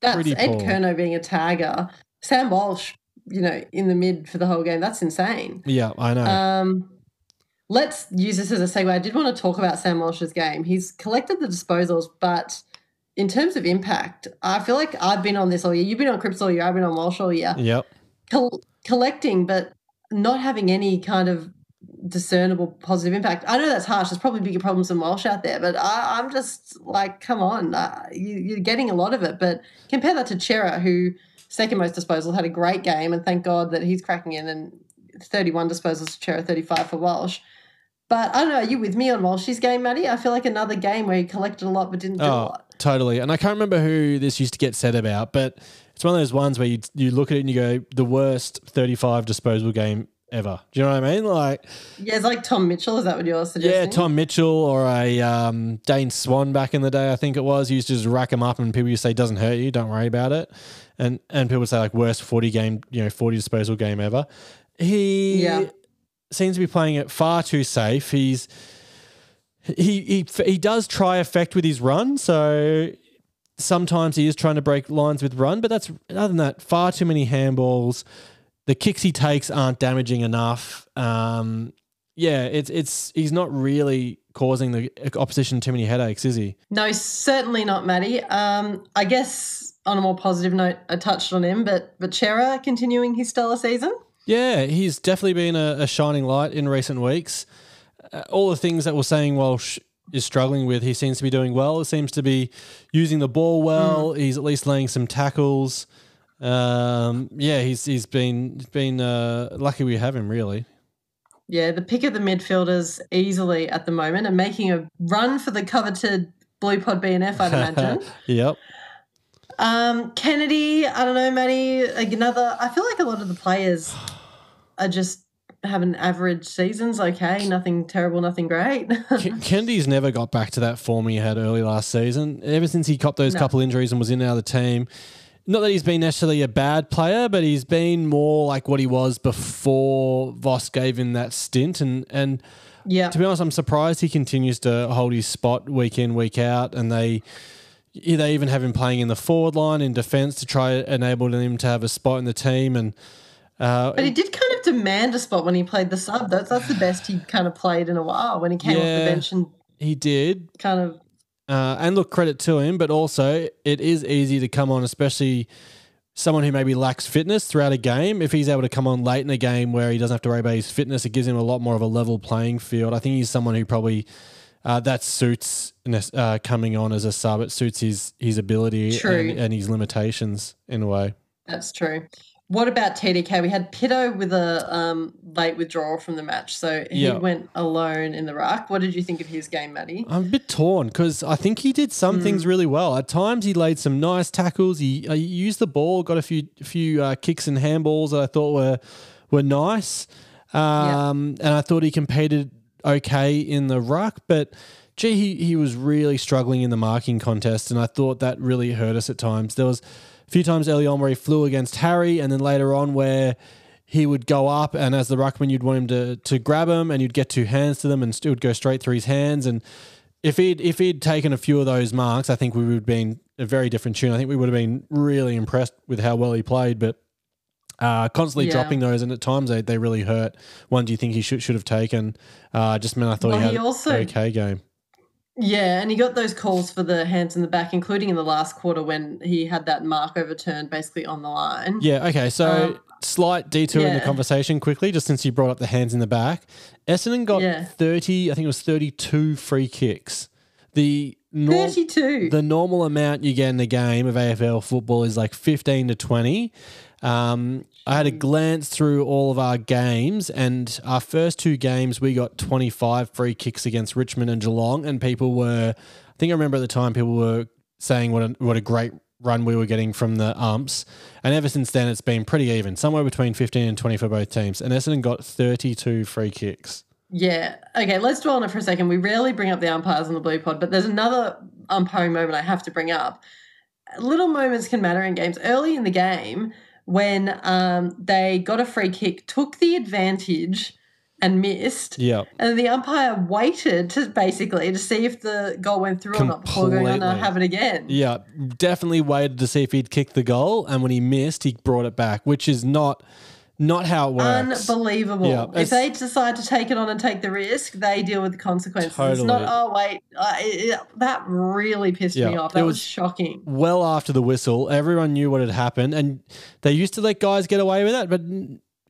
That's Pretty Ed poor. Kerno being a tagger. Sam Walsh, you know, in the mid for the whole game. That's insane. yeah I know. Um, let's use this as a segue. I did want to talk about Sam Walsh's game. He's collected the disposals, but in terms of impact, I feel like I've been on this all year. You've been on Cripps all year. I've been on Walsh all year. Yep. Col- collecting, but not having any kind of discernible positive impact. I know that's harsh. There's probably bigger problems than Walsh out there, but I, I'm just like, come on, uh, you, you're getting a lot of it. But compare that to Cerra, who second most disposal had a great game, and thank God that he's cracking in and 31 disposals to Cerra, 35 for Walsh. But I don't know. Are you with me on Walsh's game, Maddie? I feel like another game where he collected a lot but didn't do a Oh, lot. totally. And I can't remember who this used to get said about, but it's one of those ones where you you look at it and you go, the worst 35 disposable game ever. Do you know what I mean? Like, Yeah, it's like Tom Mitchell. Is that what you're suggesting? yeah. Tom Mitchell or a um, Dane Swan back in the day, I think it was. He used to just rack them up, and people used to say doesn't hurt you, don't worry about it. And and people would say like worst 40 game, you know, 40 disposal game ever. He Yeah. seems to be playing it far too safe. He's he he he does try effect with his run, so sometimes he is trying to break lines with run, but that's other than that, far too many handballs. The kicks he takes aren't damaging enough. Um, yeah, it's it's he's not really causing the opposition too many headaches, is he? No, certainly not, Maddie. Um, I guess on a more positive note, I touched on him, but but Cerra continuing his stellar season. Yeah, he's definitely been a, a shining light in recent weeks. Uh, all the things that we're saying Walsh is struggling with, he seems to be doing well. He seems to be using the ball well. He's at least laying some tackles. Um, yeah, he's he's been been uh, lucky we have him really. Yeah, the pick of the midfielders easily at the moment and making a run for the coveted Blue Pod BNF, I'd imagine. Yep. um, Kennedy, I don't know, Maddie, another. I feel like a lot of the players are just having average seasons. Okay, nothing terrible, nothing great. Ken- Kennedy's never got back to that form he had early last season. Ever since he copped those No. couple injuries and was in and out of the team. Not that he's been necessarily a bad player, but he's been more like what he was before Voss gave him that stint. And and yeah, to be honest, I'm surprised he continues to hold his spot week in, week out, and they they even have him playing in the forward line in defence to try enable him to have a spot in the team. And uh, But he did kind of demand a spot when he played the sub. That's that's the best he kind of played in a while when he came off the bench and he did, kind of Uh, and look, credit to him, but also it is easy to come on, especially someone who maybe lacks fitness throughout a game. If he's able to come on late in a game where he doesn't have to worry about his fitness, it gives him a lot more of a level playing field. I think he's someone who probably uh, that suits uh, coming on as a sub. It suits his his ability and, and his limitations in a way. That's true. What about TDK? We had Pitto with a um, late withdrawal from the match, so he Yeah. went alone in the ruck. What did you think of his game, Maddie? I'm a bit torn because I think he did some Hmm. things really well. At times, he laid some nice tackles. He, uh, he used the ball, got a few few uh, kicks and handballs that I thought were were nice. Um, And I thought he competed okay in the ruck, but gee, he, he was really struggling in the marking contest, and I thought that really hurt us at times. There was few times early on where he flew against Harry, and then later on where he would go up, and as the ruckman, you'd want him to to grab him, and you'd get two hands to them, and it would go straight through his hands. And if he'd if he'd taken a few of those marks, I think we would have been a very different tune. I think we would have been really impressed with how well he played, but. Uh, constantly Yeah. dropping those, and at times they, they really hurt. One, do you think he should should have taken? Uh, just meant I thought Well, he had he an okay game. Yeah, and he got those calls for the hands in the back, including in the last quarter when he had that mark overturned basically on the line. Yeah, okay. So Um, slight detour in the conversation quickly, just since you brought up the hands in the back. Essendon got Yeah. 30, I think it was 32 free kicks. The norm, 32. the normal amount you get in a game of AFL football is like 15 to 20. Um, I had a glance through all of our games, and our first two games, we got 25 free kicks against Richmond and Geelong, and people were, I think I remember at the time, people were saying what a, what a great run we were getting from the umps. And ever since then, it's been pretty even, somewhere between 15 and 20 for both teams. And Essendon got 32 free kicks. Yeah. Okay, let's dwell on it for a second. We rarely bring up the umpires on the Blue Pod, but there's another umpiring moment I have to bring up. Little moments can matter in games. Early in the game, when um, they got a free kick, took the advantage and missed. Yeah. And the umpire waited to basically to see if the goal went through or not before going on Completely. and have it again. Yeah, definitely waited to see if he'd kick the goal, and when he missed, he brought it back, which is not not how it works. Unbelievable. Yeah, if they decide to take it on and take the risk, they deal with the consequences. It's not, Totally. oh, wait, uh, it, it- that really pissed me off. it That was, was- shocking. well after the whistle, everyone knew what had happened, and they used to let guys get away with that, but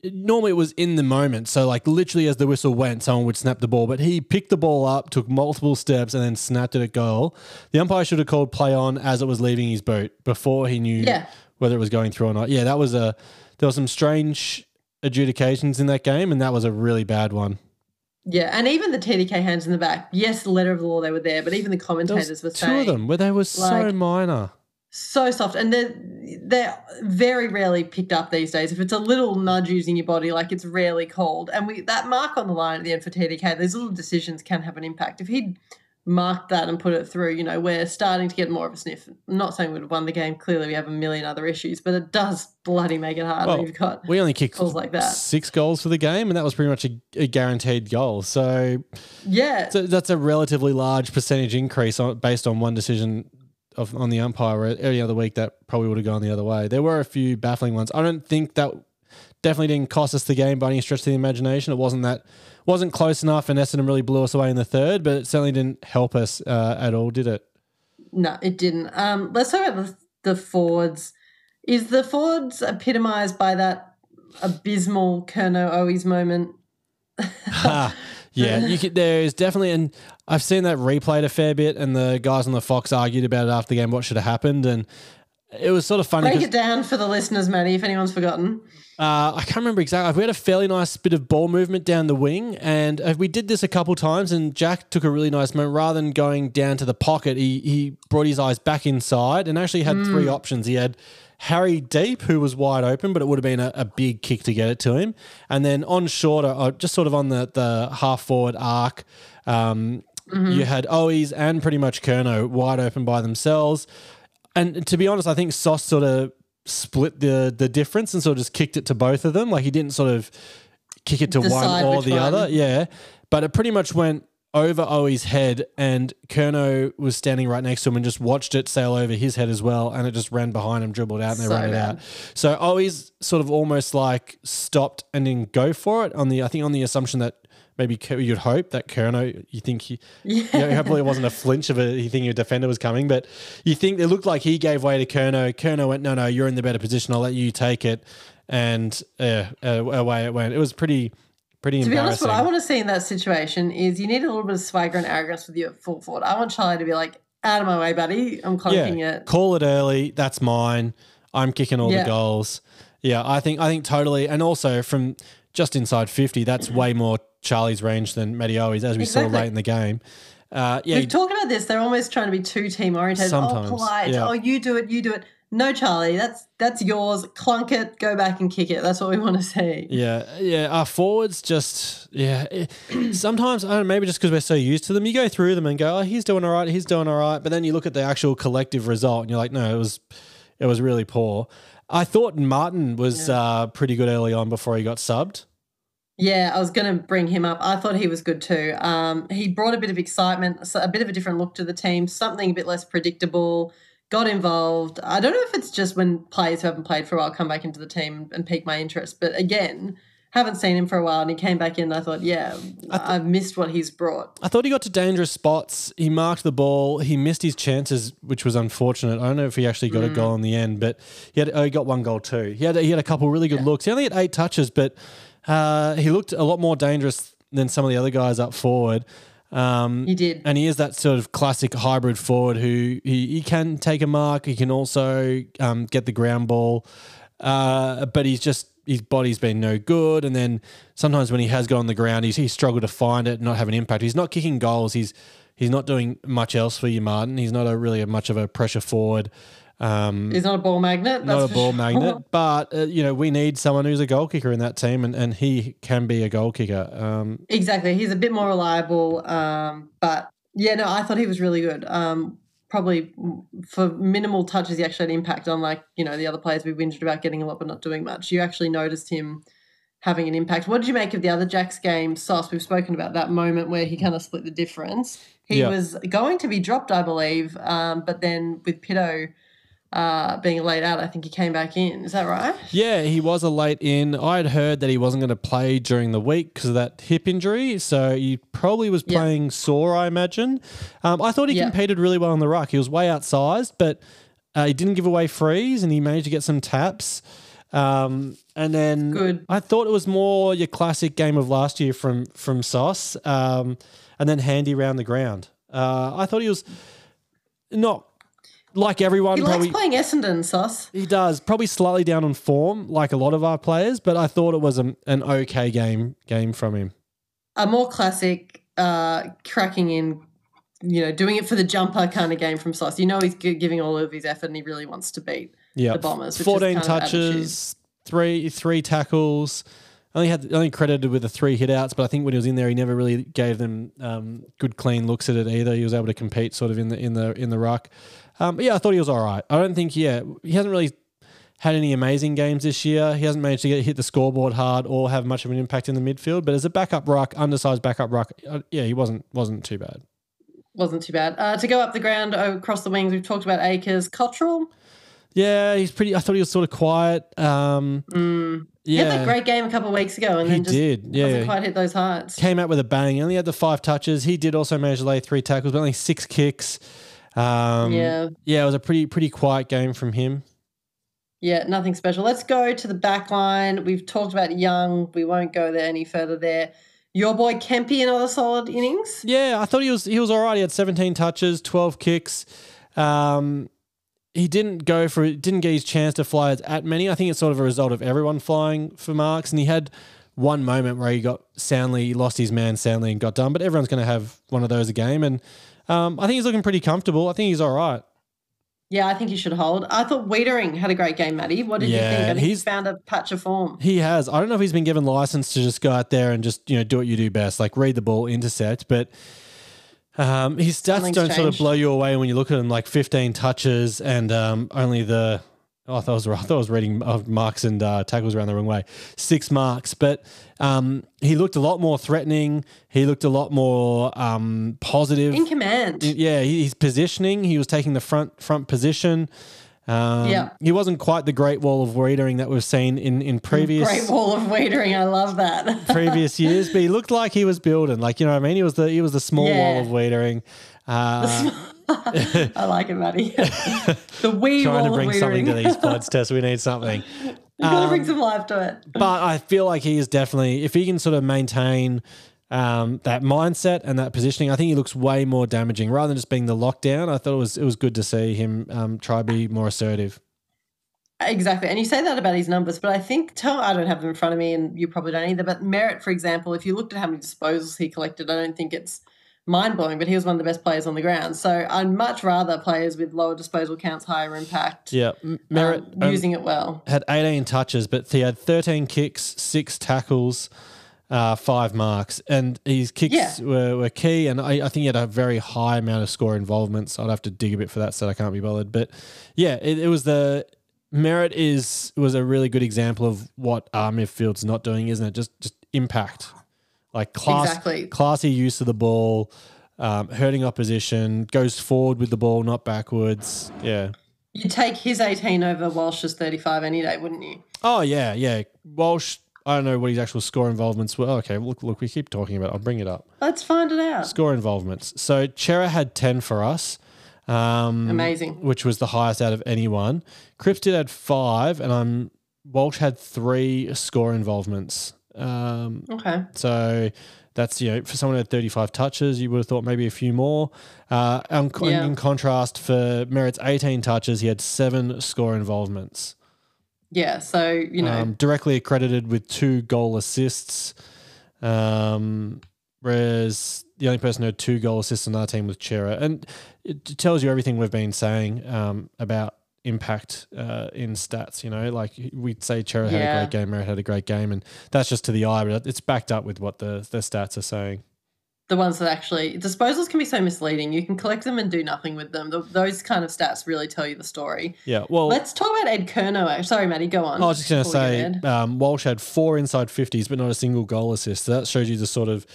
normally it was in the moment. So, like, literally as the whistle went, someone would snap the ball, but he picked the ball up, took multiple steps, and then snapped it at goal. The umpire should have called play on as it was leaving his boot before he knew Yeah. whether it was going through or not. Yeah, that was a there were some strange adjudications in that game, and that was a really bad one. Yeah, and even the TDK hands in the back. Yes, the letter of the law they were there, but even the commentators were two saying of them where they were so like- minor. so soft, and they're they're very rarely picked up these days. If it's a little nudge using your body, like it's rarely called. And we that mark on the line at the end for TDK, those little decisions can have an impact. If he'd marked that and put it through, you know, we're starting to get more of a sniff. I'm not saying we'd have won the game. Clearly, we have a million other issues, but it does bloody make it hard Well, you've got We only kicked goals like that. six goals for the game, and that was pretty much a, a guaranteed goal. So yeah. So that's a relatively large percentage increase on, based on one decision of on the umpire. Every other week, that probably would have gone the other way. There were a few baffling ones. I don't think that definitely didn't cost us the game by any stretch of the imagination. It wasn't that wasn't close enough, and Essendon really blew us away in the third. But it certainly didn't help us uh, at all, did it? No, it didn't. Um, let's talk about the, the Fords. Is the Fords epitomised by that abysmal Curnow Owies moment? Ha. yeah, you could, there is definitely, and I've seen that replayed a fair bit, and the guys on the Fox argued about it after the game, what should have happened, and it was sort of funny. Break it down for the listeners, Maddie, if anyone's forgotten. Uh, I can't remember exactly. We had a fairly nice bit of ball movement down the wing, and uh, we did this a couple times. And Jack took a really nice moment. Rather than going down to the pocket, he he brought his eyes back inside and actually had three options. He had Harry deep, who was wide open, but it would have been a, a big kick to get it to him. And then on shorter, uh, just sort of on the the half forward arc. Um, You had Owies and pretty much Curnow wide open by themselves. And to be honest, I think Sauce sort of split the the difference and sort of just kicked it to both of them. Like he didn't sort of kick it to Decide one or the one. other. Yeah. But it pretty much went over Owies' head and Curnow was standing right next to him and just watched it sail over his head as well. And it just ran behind him, dribbled out and they So ran it bad. out. So Owies sort of almost like stopped and didn't go for it on the, I think on the assumption that maybe you'd hope that Curnow, you think he, yeah. yeah, hopefully it wasn't a flinch of it. You think your defender was coming, but you think it looked like he gave way to Curnow. Curnow went, no, no, you're in the better position. I'll let you take it. And uh, uh, away it went. It was pretty, pretty To be honest, what I want to see in that situation is you need a little bit of swagger and arrogance with your full forward. I want Charlie to be like, out of my way, buddy. I'm cloaking yeah, it. call it early. That's mine. I'm kicking all Yeah. the goals. Yeah, I think I think totally. And also from just inside fifty, that's way more Charlie's range than Medio's, as we saw late in the game. Uh, yeah, We've talked about this. They're almost trying to be too team oriented. Sometimes, Oh, polite. yeah. Oh, you do it. You do it. No, Charlie. That's that's yours. Clunk it. Go back and kick it. That's what we want to see. Yeah, yeah. Our forwards just, yeah. Sometimes I don't know, maybe just because we're so used to them, you go through them and go, "Oh, he's doing all right, he's doing all right," but then you look at the actual collective result and you're like, "No, it was, it was really poor." I thought Martin was uh, pretty good early on before he got subbed. Yeah, I was going to bring him up. I thought he was good too. Um, he brought a bit of excitement, a bit of a different look to the team, something a bit less predictable. Got involved. I don't know if it's just when players who haven't played for a while come back into the team and pique my interest, but again, haven't seen him for a while, and he came back in. And I thought, yeah, I've missed what he's brought. I thought he got to dangerous spots. He marked the ball. He missed his chances, which was unfortunate. I don't know if he actually got a goal in the end, but he had oh, he got one goal too. He had he had a couple really good looks. He only had eight touches, but uh, he looked a lot more dangerous than some of the other guys up forward. Um, He did. and he is that sort of classic hybrid forward who he, he can take a mark. He can also um, get the ground ball, uh, but he's just his body's been no good. And then sometimes when he has got on the ground, he's he's struggled to find it, and not have an impact. He's not kicking goals. He's he's not doing much else for you, Martin. He's not a really a much of a pressure forward. Um, He's not a ball magnet. not a ball sure. magnet, but uh, you know we need someone who's a goal kicker in that team, and, and he can be a goal kicker. Um, Exactly. He's a bit more reliable. Um, but yeah, no, I thought he was really good. Um, probably for minimal touches, he actually had impact on like, you know, the other players we whinged about getting a lot but not doing much. You actually noticed him having an impact. What did you make of the other Jacks game? Sauce, we've spoken about that moment where he kind of split the difference. He Yeah. was going to be dropped, I believe, um, but then with Pitto uh, being laid out, I think he came back in. Is that right? Yeah, he was a late in. I had heard that he wasn't going to play during the week because of that hip injury. So he probably was playing sore, I imagine. Um, I thought he Yeah. competed really well on the ruck. He was way outsized, but uh, he didn't give away frees and he managed to get some taps. Um, and then Good. I thought it was more your classic game of last year from from Sauce, um, and then handy round the ground. Uh, I thought he was not like everyone. He probably likes playing Essendon, Sauce. he does probably slightly down on form, like a lot of our players, but I thought it was an, an okay game game from him. A more classic, uh, cracking in, you know, doing it for the jumper kind of game from Sauce. You know, he's giving all of his effort and he really wants to beat Yeah, the Bombers. Which fourteen touches, three three tackles. Only had only credited with the three hit outs, but I think when he was in there, he never really gave them um, good clean looks at it either. He was able to compete sort of in the in the in the ruck. Um, but yeah, I thought he was all right. I don't think yeah he hasn't really had any amazing games this year. He hasn't managed to get hit the scoreboard hard or have much of an impact in the midfield. But as a backup ruck, undersized backup ruck, uh, yeah, he wasn't wasn't too bad. wasn't too bad. Uh, to go up the ground across the wings, we've talked about Acres, Cottrell. Yeah, he's pretty. I thought he was sort of quiet. Um, He had that great game a couple of weeks ago, and He then just did, yeah. doesn't quite hit those heights. came out with a bang. He only had the five touches. He did also manage to lay three tackles, but only six kicks. Um, Yeah. yeah, it was a pretty pretty quiet game from him. Yeah, nothing special. Let's go to the back line. We've talked about Young. We won't go there any further there. Your boy Kempy, another solid innings. Yeah, I thought he was he was all right. He had 17 touches, 12 kicks. Um, he didn't go for didn't get his chance to fly at many. I think it's sort of a result of everyone flying for marks, and he had one moment where he got soundly he lost his man soundly and got done. But everyone's going to have one of those a game, and um, I think he's looking pretty comfortable. I think he's all right. Yeah, I think he should hold. I thought Weitering had a great game, Maddie. What did you think? I think he's he's- found a patch of form. He has. I don't know if he's been given license to just go out there and just you know do what you do best, like read the ball, intercept. But um, his stats Something's don't sort of changed. blow you away when you look at him, like 15 touches and um, only the. Oh, I thought I was I thought I was reading uh, marks and uh, tackles around the wrong way. Six marks, but um, he looked a lot more threatening. He looked a lot more um, positive. In command. Yeah, he- he's positioning. He was taking the front front position. Um, Yeah. he wasn't quite the great wall of Weitering that we've seen in in previous Great wall of Weitering. I love that. previous years, but he looked like he was building. Like you know, what I mean, he was the he was the small Yeah. wall of Weitering. Uh, I like it, Maddie. the wee trying to wall bring of something to these pods, Tess. We need something. you gotta Um, bring some life to it. But I feel like he is definitely, if he can sort of maintain um, that mindset and that positioning, I think he looks way more damaging rather than just being the lockdown. I thought it was it was good to see him um, try to be more assertive. Exactly. And you say that about his numbers, but I think, tell, I don't have them in front of me and you probably don't either. But Merrett, for example, if you looked at how many disposals he collected, I don't think it's mind blowing, but he was one of the best players on the ground. So I'd much rather players with lower disposal counts, higher impact, Yeah, M- Merrett um, um, using it well. had 18 touches, but he had 13 kicks, six tackles, uh, five marks, and his kicks Yeah. were, were key. And I, I think he had a very high amount of score involvements. I'd have to dig a bit for that, so I can't be bothered. But yeah, it, it was the Merrett is was a really good example of what our midfield's not doing, isn't it? Just just impact, like class, Exactly. classy use of the ball. Um, hurting opposition, goes forward with the ball, not backwards. Yeah. You'd take his 18 over Walsh's 35 any day, wouldn't you? Oh yeah, yeah. Walsh. I don't know what his actual score involvements were. Okay, look, look. We keep talking about. it. I'll bring it up. Let's find it out. Score involvements. So Cerra had ten for us. Um, Amazing. Which was the highest out of anyone. Cripps did had five, and I'm Walsh had three score involvements. Um, Okay. so that's you know for someone who had 35 touches, you would have thought maybe a few more. Uh, and co- Yeah. in contrast, for Merrett's 18 touches, he had seven score involvements. Yeah. So, you know, Um, directly accredited with two goal assists. Um, whereas the only person who had two goal assists on our team was Cerra. And it tells you everything we've been saying um, about impact uh, in stats. You know, like we'd say Cerra had a great game, Merrett had a great game, and that's just to the eye, but it's backed up with what the, the stats are saying. The ones that actually disposals can be so misleading. You can collect them and do nothing with them. Th those kind of stats really tell you the story. Yeah. Well, Let's talk about Ed Curnow. Sorry, Maddie, go on. I was just going to say, um, Walsh had four inside 50s, but not a single goal assist. So that shows you the sort of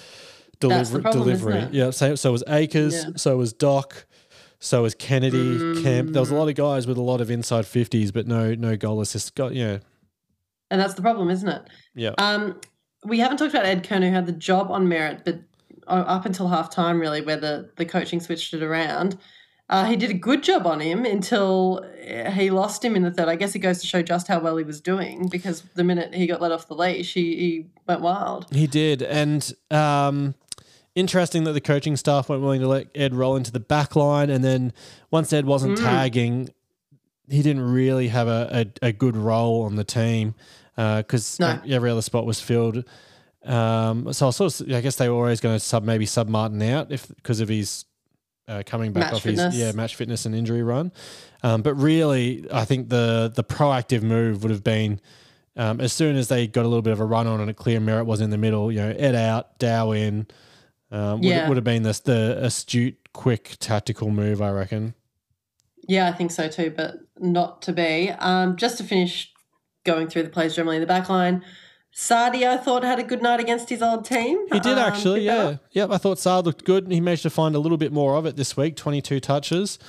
the deliver- problem, delivery. Yeah. So, so was Akers, Yeah. so was Doc, So was Kennedy, Kemp. There was a lot of guys with a lot of inside fifties, but no no goal assists. Got yeah, And that's the problem, isn't it? yeah. Um, we haven't talked about Ed Kern, who had the job on Merrett, but up until half time, really, where the, the coaching switched it around. Uh, he did a good job on him until uh, he lost him in the third. I guess it goes to show just how well he was doing because the minute he got let off the leash, he, he went wild. He did, and um, interesting that the coaching staff weren't willing to let Ed roll into the back line, and then once Ed wasn't tagging, he didn't really have a, a, a good role on the team because No. every other spot was filled. Um, so I sort of, I guess they were always going to sub maybe sub Martin out if because of his uh, coming back Match off fitness. his yeah match fitness and injury run. Um, but really, I think the the proactive move would have been um, as soon as they got a little bit of a run on and a clear Merrett was in the middle. You know, Ed out, Dow in. Um, would, Yeah. would have been the the astute, quick tactical move, I reckon. Yeah, I think so too, but not to be. Um, just to finish going through the plays generally in the back line, Sardi, I thought, had a good night against his old team. He did Um, actually, bit yeah. better. Yep, I thought Saad looked good. He managed to find a little bit more of it this week, 22 touches.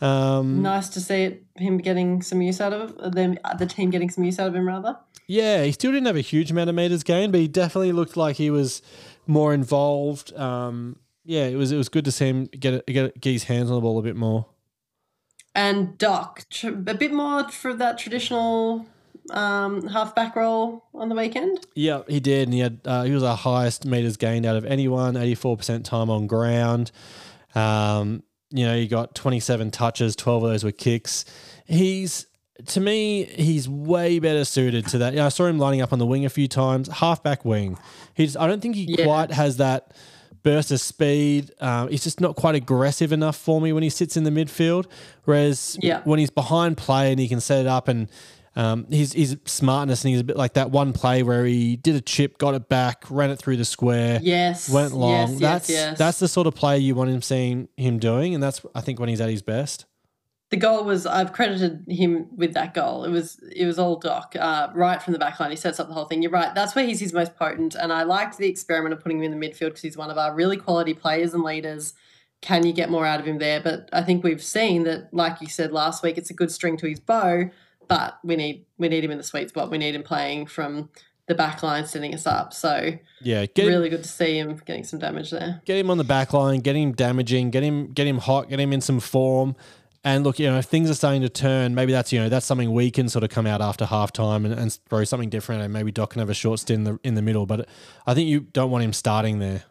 Um, Nice to see it, him getting some use out of them, the team getting some use out of him, rather. Yeah, he still didn't have a huge amount of meters gained, but he definitely looked like he was more involved. Um, yeah, it was it was good to see him get get get his hands on the ball a bit more. And Doc, a bit more for that traditional um, half back roll on the weekend. Yeah, he did, and he had uh, he was our highest meters gained out of anyone, eighty four percent time on ground. Um, you know, he got twenty seven touches, twelve of those were kicks. He's to me, he's way better suited to that. Yeah, I saw him lining up on the wing a few times, half back wing. He's I don't think he Yeah. quite has that burst of speed. Um, he's just not quite aggressive enough for me when he sits in the midfield. Whereas Yeah. when he's behind play and he can set it up and um, his his smartness and he's a bit like that one play where he did a chip, got it back, ran it through the square, Yes. went long. Yes, yes, that's yes. that's the sort of play you want him seeing him doing, and that's I think when he's at his best. the goal was I've credited him with that goal. It was it was all Doc uh, right from the back line. He sets up the whole thing. You're right. That's where he's his most potent. And I liked the experiment of putting him in the midfield because he's one of our really quality players and leaders. Can you get more out of him there? But I think we've seen that, like you said last week, it's a good string to his bow. But we need we need him in the sweet spot. We need him playing from the back line, setting us up. So Yeah, get him, really good to see him getting some damage there. get him on the back line, get him damaging, get him get him hot, get him in some form. And look, you know, if things are starting to turn, maybe that's you know that's something we can sort of come out after halftime and, and throw something different, and maybe Doc can have a short stint in the in the middle. But I think you don't want him starting there.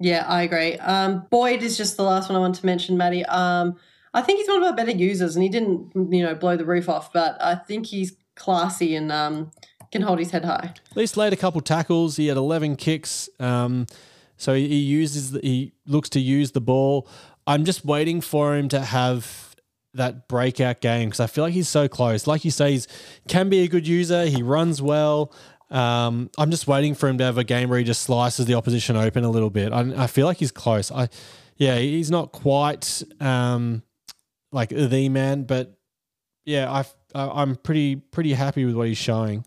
Yeah, I agree. Um, Boyd is just the last one I want to mention, Maddie. Um, I think he's one of our better users, and he didn't, you know, blow the roof off. But I think he's classy and um, can hold his head high. At least laid a couple tackles. He had 11 kicks. Um, so he, he uses the, he looks to use the ball. I'm just waiting for him to have that breakout game because I feel like he's so close. Like you say, he's can be a good user. He runs well. Um, I'm just waiting for him to have a game where he just slices the opposition open a little bit. I, I feel like he's close. I, yeah, he's not quite um, like the man, but yeah, I, I'm pretty pretty happy with what he's showing.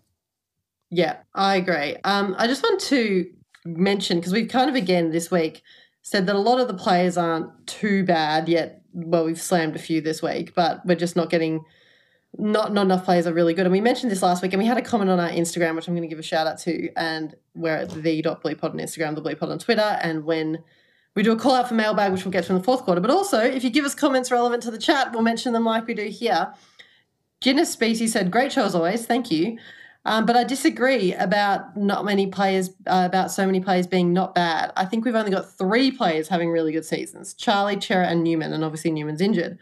Yeah, I agree. Um, I just want to mention because we've kind of again this week said that a lot of the players aren't too bad yet. Well, we've slammed a few this week, but we're just not getting not not enough players are really good. And we mentioned this last week, and we had a comment on our Instagram, which I'm going to give a shout out to. And we're at the dot on Instagram, the bleepod on Twitter, and when we do a call out for mailbag, which we'll get to in the fourth quarter. But also, if you give us comments relevant to the chat, we'll mention them like we do here. Guinness Species said, "Great show as always, thank you." Um, but I disagree about not many players, uh, about so many players being not bad. I think we've only got three players having really good seasons Charlie, Cerra, and Newman. And obviously, Newman's injured.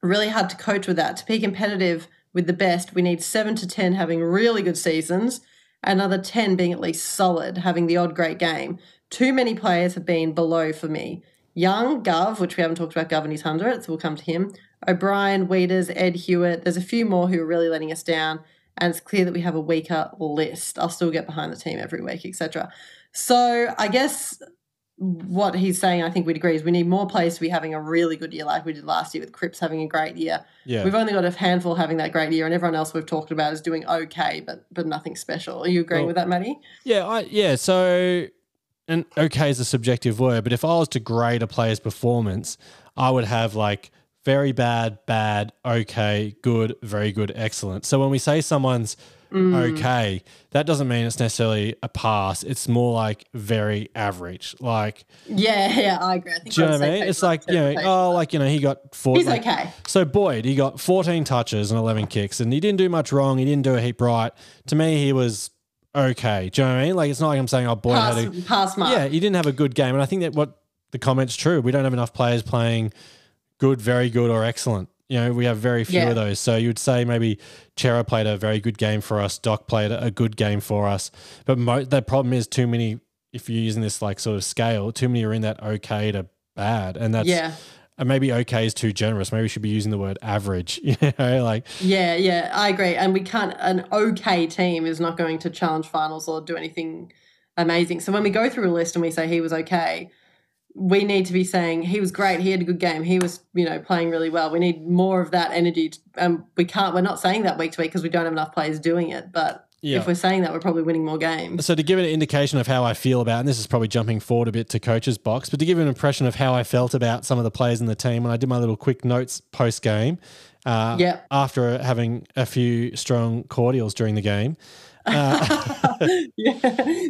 Really hard to coach with that. To be competitive with the best, we need seven to 10 having really good seasons, another 10 being at least solid, having the odd great game. Too many players have been below for me. Young, Gov, which we haven't talked about Gov and his 100, so we'll come to him. O'Brien, Weeders, Ed Hewitt. There's a few more who are really letting us down and it's clear that we have a weaker list. I'll still get behind the team every week, etc. So I guess what he's saying, I think we'd agree, is we need more players to be having a really good year like we did last year with Cripps having a great year. Yeah. We've only got a handful having that great year, and everyone else we've talked about is doing okay, but but nothing special. Are you agreeing Well- with that, Maddie? Yeah, I yeah. So, and okay is a subjective word, but if I was to grade a player's performance, I would have like very bad, bad, okay, good, very good, excellent. So when we say someone's mm. okay, that doesn't mean it's necessarily a pass. It's more like very average. Like, Yeah, yeah, I agree. I think do you know what I mean? It's like, you know, oh, like, you know, he got four. He's like- okay. So Boyd, he got 14 touches and 11 kicks, and he didn't do much wrong. He didn't do a heap right. To me, he was okay. Do you know what I mean? Like, it's not like I'm saying, oh, Boyd had a pass, pass mark. yeah, he didn't have a good game, and I think that what the comment's true. We don't have enough players playing good, very good, or excellent. You know, we have very few Yeah. of those. So you would say maybe Cerra played a very good game for us. Doc played a good game for us. But mo- the problem is too many. If you're using this like sort of scale, too many are in that okay to bad, and that's yeah, and maybe okay is too generous. Maybe we should be using the word average. You know, like yeah, yeah. I agree. And we can't. An okay team is not going to challenge finals or do anything amazing. So when we go through a list and we say he was okay, we need to be saying he was great. He had a good game. He was, you know, playing really well. We need more of that energy. And we can't. We're not saying that week to week because we don't have enough players doing it. But Yeah. if we're saying that, we're probably winning more games. So to give an indication of how I feel about, and this is probably jumping forward a bit to coach's box, but to give an impression of how I felt about some of the players in the team, when I did my little quick notes post game, uh, Yep. after having a few strong cordials during the game, yeah,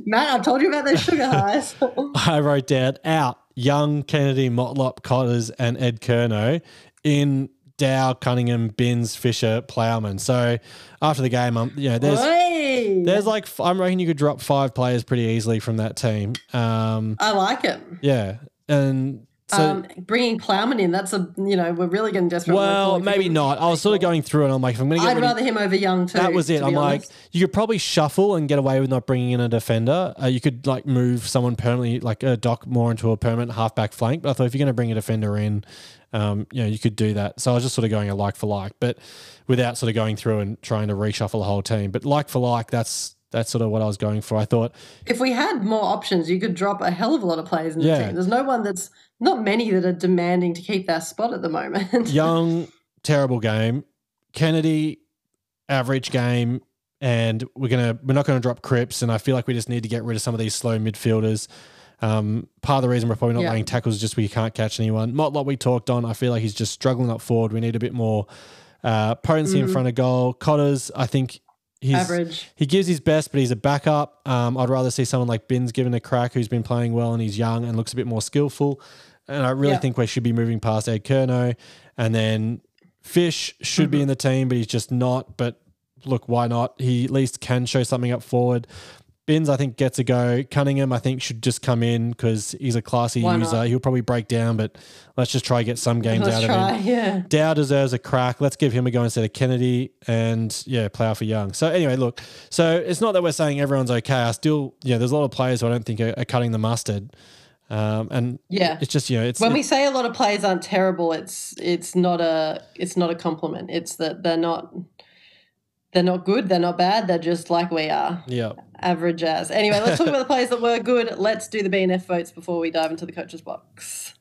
Matt, I've told you about those sugar highs. I wrote down out Young, Kennedy, Motlop, Cotters, and Ed Curnow in Dow, Cunningham, Binns, Fisher, Plowman. So after the game, I'm you know there's Oi! there's like I'm reckon you could drop five players pretty easily from that team. Um, I like it. yeah, and so. um, bringing Plowman in, that's a you know we're really getting desperate. We're Well, maybe not. I was sort of going through and I'm like, if I'm going to get I'd rather him over Young too. that was it. to I'm like, honest. you could probably shuffle and get away with not bringing in a defender. Uh, you could like move someone permanently, like a Doc more into a permanent halfback flank. But I thought if you're going to bring a defender in, um, you know, you could do that. So I was just sort of going a like for like, but without sort of going through and trying to reshuffle the whole team. But like for like, that's that's sort of what I was going for. I thought, if we had more options, you could drop a hell of a lot of players in the Yeah. team. There's no one that's not many that are demanding to keep their spot at the moment. Young, terrible game. Kennedy, average game. And we're gonna we're not gonna drop Cripps, and I feel like we just need to get rid of some of these slow midfielders. Um, part of the reason we're probably not Yeah. laying tackles is just we can't catch anyone. Motlop we talked on. I feel like he's just struggling up forward. We need a bit more uh, potency in front of goal. Cotters, I think he's. Average. he gives his best, but he's a backup. Um, I'd rather see someone like Binns given a crack who's been playing well and he's young and looks a bit more skillful. And I really Yeah. think we should be moving past Ed Curnow. And then Fish should Mm-hmm. be in the team, but he's just not. But look, why not? He at least can show something up forward. Binns, I think, gets a go. Cunningham, I think, should just come in because he's a classy Why user. not? He'll probably break down, but let's just try to get some games Let's out try. of him. Yeah. Dow deserves a crack. Let's give him a go instead of Kennedy and yeah, play for Young. So anyway, look, so it's not that we're saying everyone's okay. I still, yeah, there's a lot of players who I don't think are, are cutting the mustard. Um, and Yeah. it's just, you know, it's, When we say a lot of players aren't terrible, it's it's not a it's not a compliment. It's that they're not they're not good, they're not bad, they're just like we are. yeah. Average as. Anyway, let's talk about the players that were good. Let's do the BNF votes before we dive into the coaches box.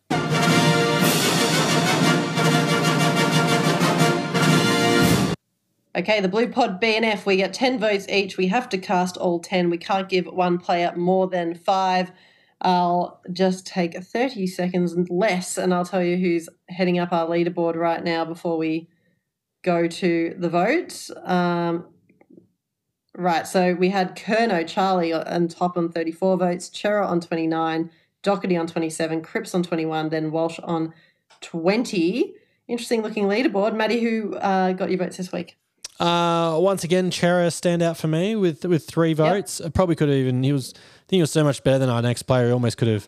Okay, the Blue Pod BNF, we get 10 votes each. We have to cast all 10. We can't give one player more than five. I'll just take 30 seconds less, and I'll tell you who's heading up our leaderboard right now before we go to the vote. Um, right, so we had Curnow, Charlie on top on 34 votes, Cerra on 29, Docherty on 27, Cripps on 21, then Walsh on 20. Interesting looking leaderboard. Maddie, who uh, got your votes this week? Uh, once again, Cerra stand out for me with with three votes. I probably could have even he was. I think he was so much better than our next player. He almost could have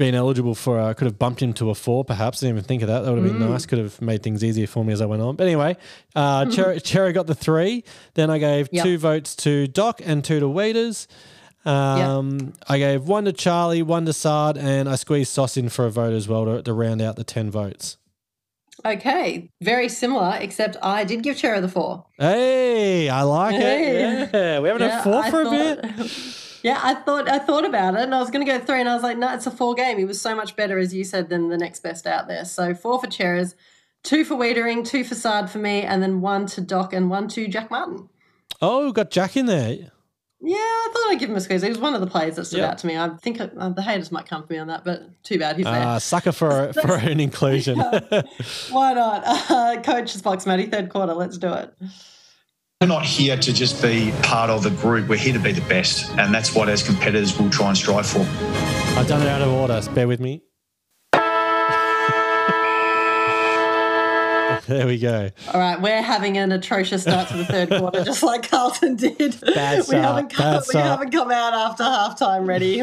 been eligible for. Uh, could have bumped him to a four, perhaps. Didn't even think of that. That would have been Mm. nice. Could have made things easier for me as I went on. But anyway, uh, Cerra got the three. Then I gave Yep. two votes to Doc and two to Waiters. Um, I gave one to Charlie, one to Saad, and I squeezed Sauce in for a vote as well to, to round out the ten votes. Okay, very similar, except I did give Cerra the four. Hey, I like Hey. it. Yeah, we haven't had four I for a bit. Yeah, I thought I thought about it, and I was going to go three, and I was like, no, it's a four game. He was so much better, as you said, than the next best out there. So four for Cerras, two for Weitering, two for Saad for me, and then one to Doc and one to Jack Martin. Oh, got Jack in there. Yeah, I thought I'd give him a squeeze. He was one of the players that stood Yep. out to me. I think uh, the haters might come for me on that, but too bad he's there. Uh, sucker for for an inclusion. Why not? Uh, Coach's box, Matty, third quarter. Let's do it. We're not here to just be part of the group. We're here to be the best. And that's what, as competitors, we'll try and strive for. I've done it out of order. Bear with me. there we go. All right, we're having an atrocious start to the third quarter, just like Carlton did. Bad we start, haven't come, bad we start. haven't come out after halftime ready.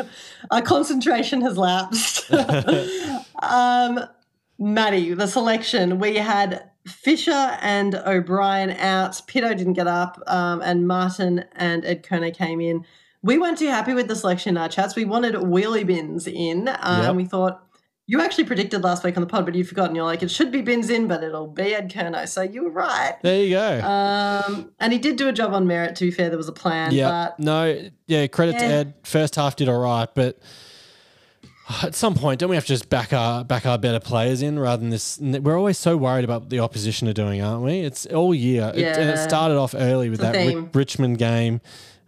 Our concentration has lapsed. um, Maddie, the selection we had Fisher and O'Brien out. Pitto didn't get up, um, and Martin and Ed Curnow came in. We weren't too happy with the selection in our chats. We wanted wheelie bins in, um, Yep. and we thought you actually predicted last week on the pod, but you've forgotten. You're like, it should be bins in, but it'll be Ed Curnow. So you were right. There you go. Um, and he did do a job on Merrett. To be fair, there was a plan. yeah. No. Yeah. Credit to Ed. First half did all right, but at some point, don't we have to just back our back our better players in rather than this? We're always so worried about what the opposition are doing, aren't we? It's all year. It, and it started off early with It's that Ri- Richmond game.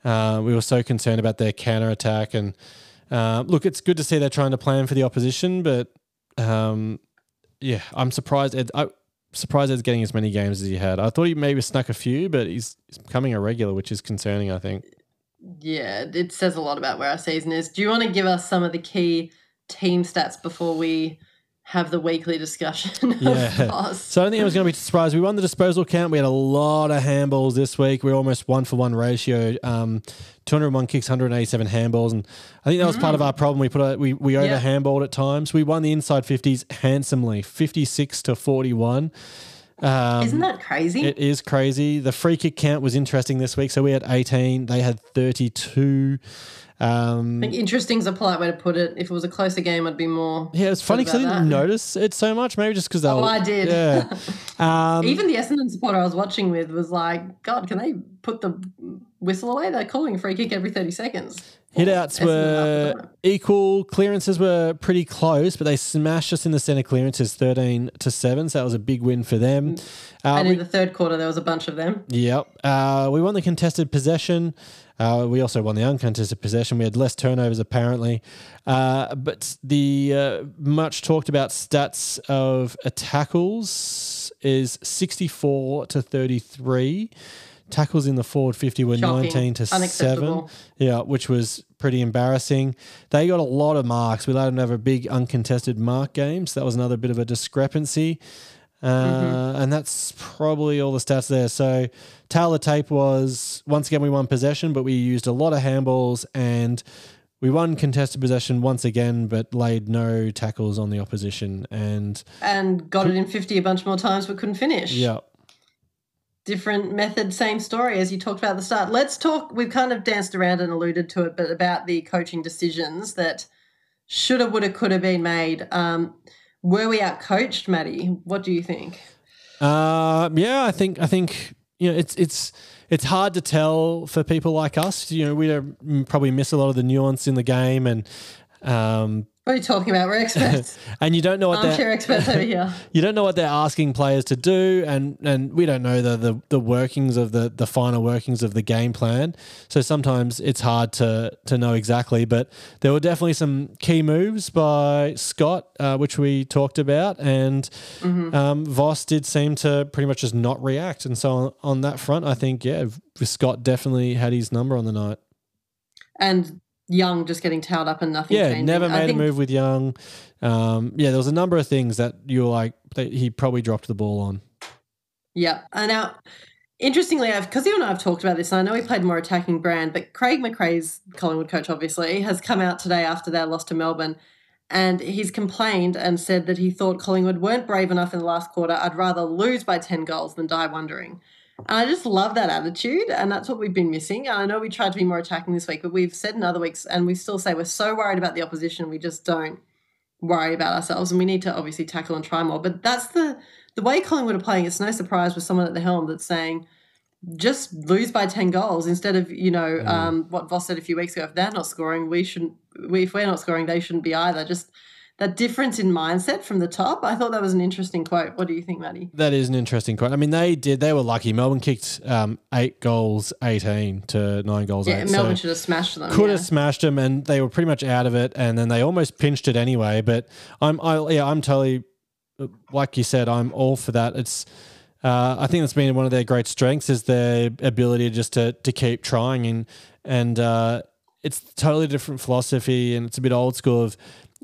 Uh, we were so concerned about their counter attack, and uh, look, it's good to see they're trying to plan for the opposition, but um, yeah, I'm surprised. Ed, I, surprised Ed's getting as many games as he had. I thought he maybe snuck a few, but he's, he's becoming a regular, which is concerning. I think. yeah, it says a lot about where our season is. Do you want to give us some of the key team stats before we have the weekly discussion? Yeah. So I don't think was going to be surprised. We won the disposal count. We had a lot of handballs this week. We are almost one for one ratio. Um, 201 kicks, 187 handballs, and I think that was part of our problem. We put a, we we over Yeah. handballed at times. We won the inside 50s handsomely, 56 to 41. Um, Isn't that crazy? It is crazy. The free kick count was interesting this week. So we had 18. They had 32. Um, I think interesting is a polite way to put it. If it was a closer game, I'd be more. yeah, it's funny because I didn't that. notice it so much. Maybe just because Oh. I did. Yeah. Um, Even the Essendon supporter I was watching with was like, God, can they put the whistle away? They're calling a free kick every 30 seconds. Hitouts were equal. Clearances were pretty close, but they smashed us in the centre clearances 13 to 7. So that was a big win for them. Uh, And we- in the third quarter, there was a bunch of them. Yep. Uh, we won the contested possession. Uh, we also won the uncontested possession. We had less turnovers apparently, uh, but the uh, much talked about stats of tackles is sixty-four to thirty-three. Tackles in the forward fifty were Shocking. nineteen to seven. Yeah, which was pretty embarrassing. They got a lot of marks. We let them have a big uncontested mark game, so that was another bit of a discrepancy. Uh, And that's probably all the stats there. So, tail of tape was once again we won possession, but we used a lot of handballs and we won contested possession once again, but laid no tackles on the opposition. And And got it in 50 a bunch more times, but couldn't finish. yeah, different method, same story as you talked about at the start. Let's talk. We've kind of danced around and alluded to it, but about the coaching decisions that shoulda, woulda, coulda been made. Um, were we out coached, Maddie? What do you think? Uh, yeah, I think I think you know it's it's it's hard to tell for people like us. You know, we probably miss a lot of the nuance in the game, and um, What are you talking about? We're experts, and you don't know what armchair they're experts over here. you don't know what they're asking players to do, and and we don't know the the, the workings of the the final workings of the game plan. So sometimes it's hard to to know exactly. But there were definitely some key moves by Scott, uh, which we talked about, and um, Voss did seem to pretty much just not react. And so on, on that front, I think yeah, Scott definitely had his number on the night. And Young just getting towed up and nothing. Yeah, changing. never made a move with Young. Um, yeah, there was a number of things that you were like that he probably dropped the ball on. Yeah. And now, interestingly, because you and I have talked about this, and I know he played more attacking brand, but Craig McRae's Collingwood coach, obviously, has come out today after their loss to Melbourne. And he's complained and said that he thought Collingwood weren't brave enough in the last quarter. I'd rather lose by 10 goals than die wondering. And I just love that attitude. And that's what we've been missing. And I know we tried to be more attacking this week, but we've said in other weeks, and we still say we're so worried about the opposition, we just don't worry about ourselves. And we need to obviously tackle and try more. But that's the the way Collingwood are playing. It's no surprise with someone at the helm that's saying, just lose by 10 goals instead of, you know, um, what Voss said a few weeks ago. If they're not scoring, we shouldn't, we, if we're not scoring, they shouldn't be either. Just that difference in mindset from the top. I thought that was an interesting quote. What do you think, Maddie? That is an interesting quote. I mean, they did. They were lucky. Melbourne kicked um, eight goals, eighteen to nine goals. Yeah, eight. Melbourne so should have smashed them. could yeah. have smashed them, and they were pretty much out of it. And then they almost pinched it anyway. But I'm, I, yeah, I'm totally like you said. I'm all for that. It's. Uh, I think that's been one of their great strengths is their ability just to to keep trying and and uh, it's totally different philosophy and it's a bit old school of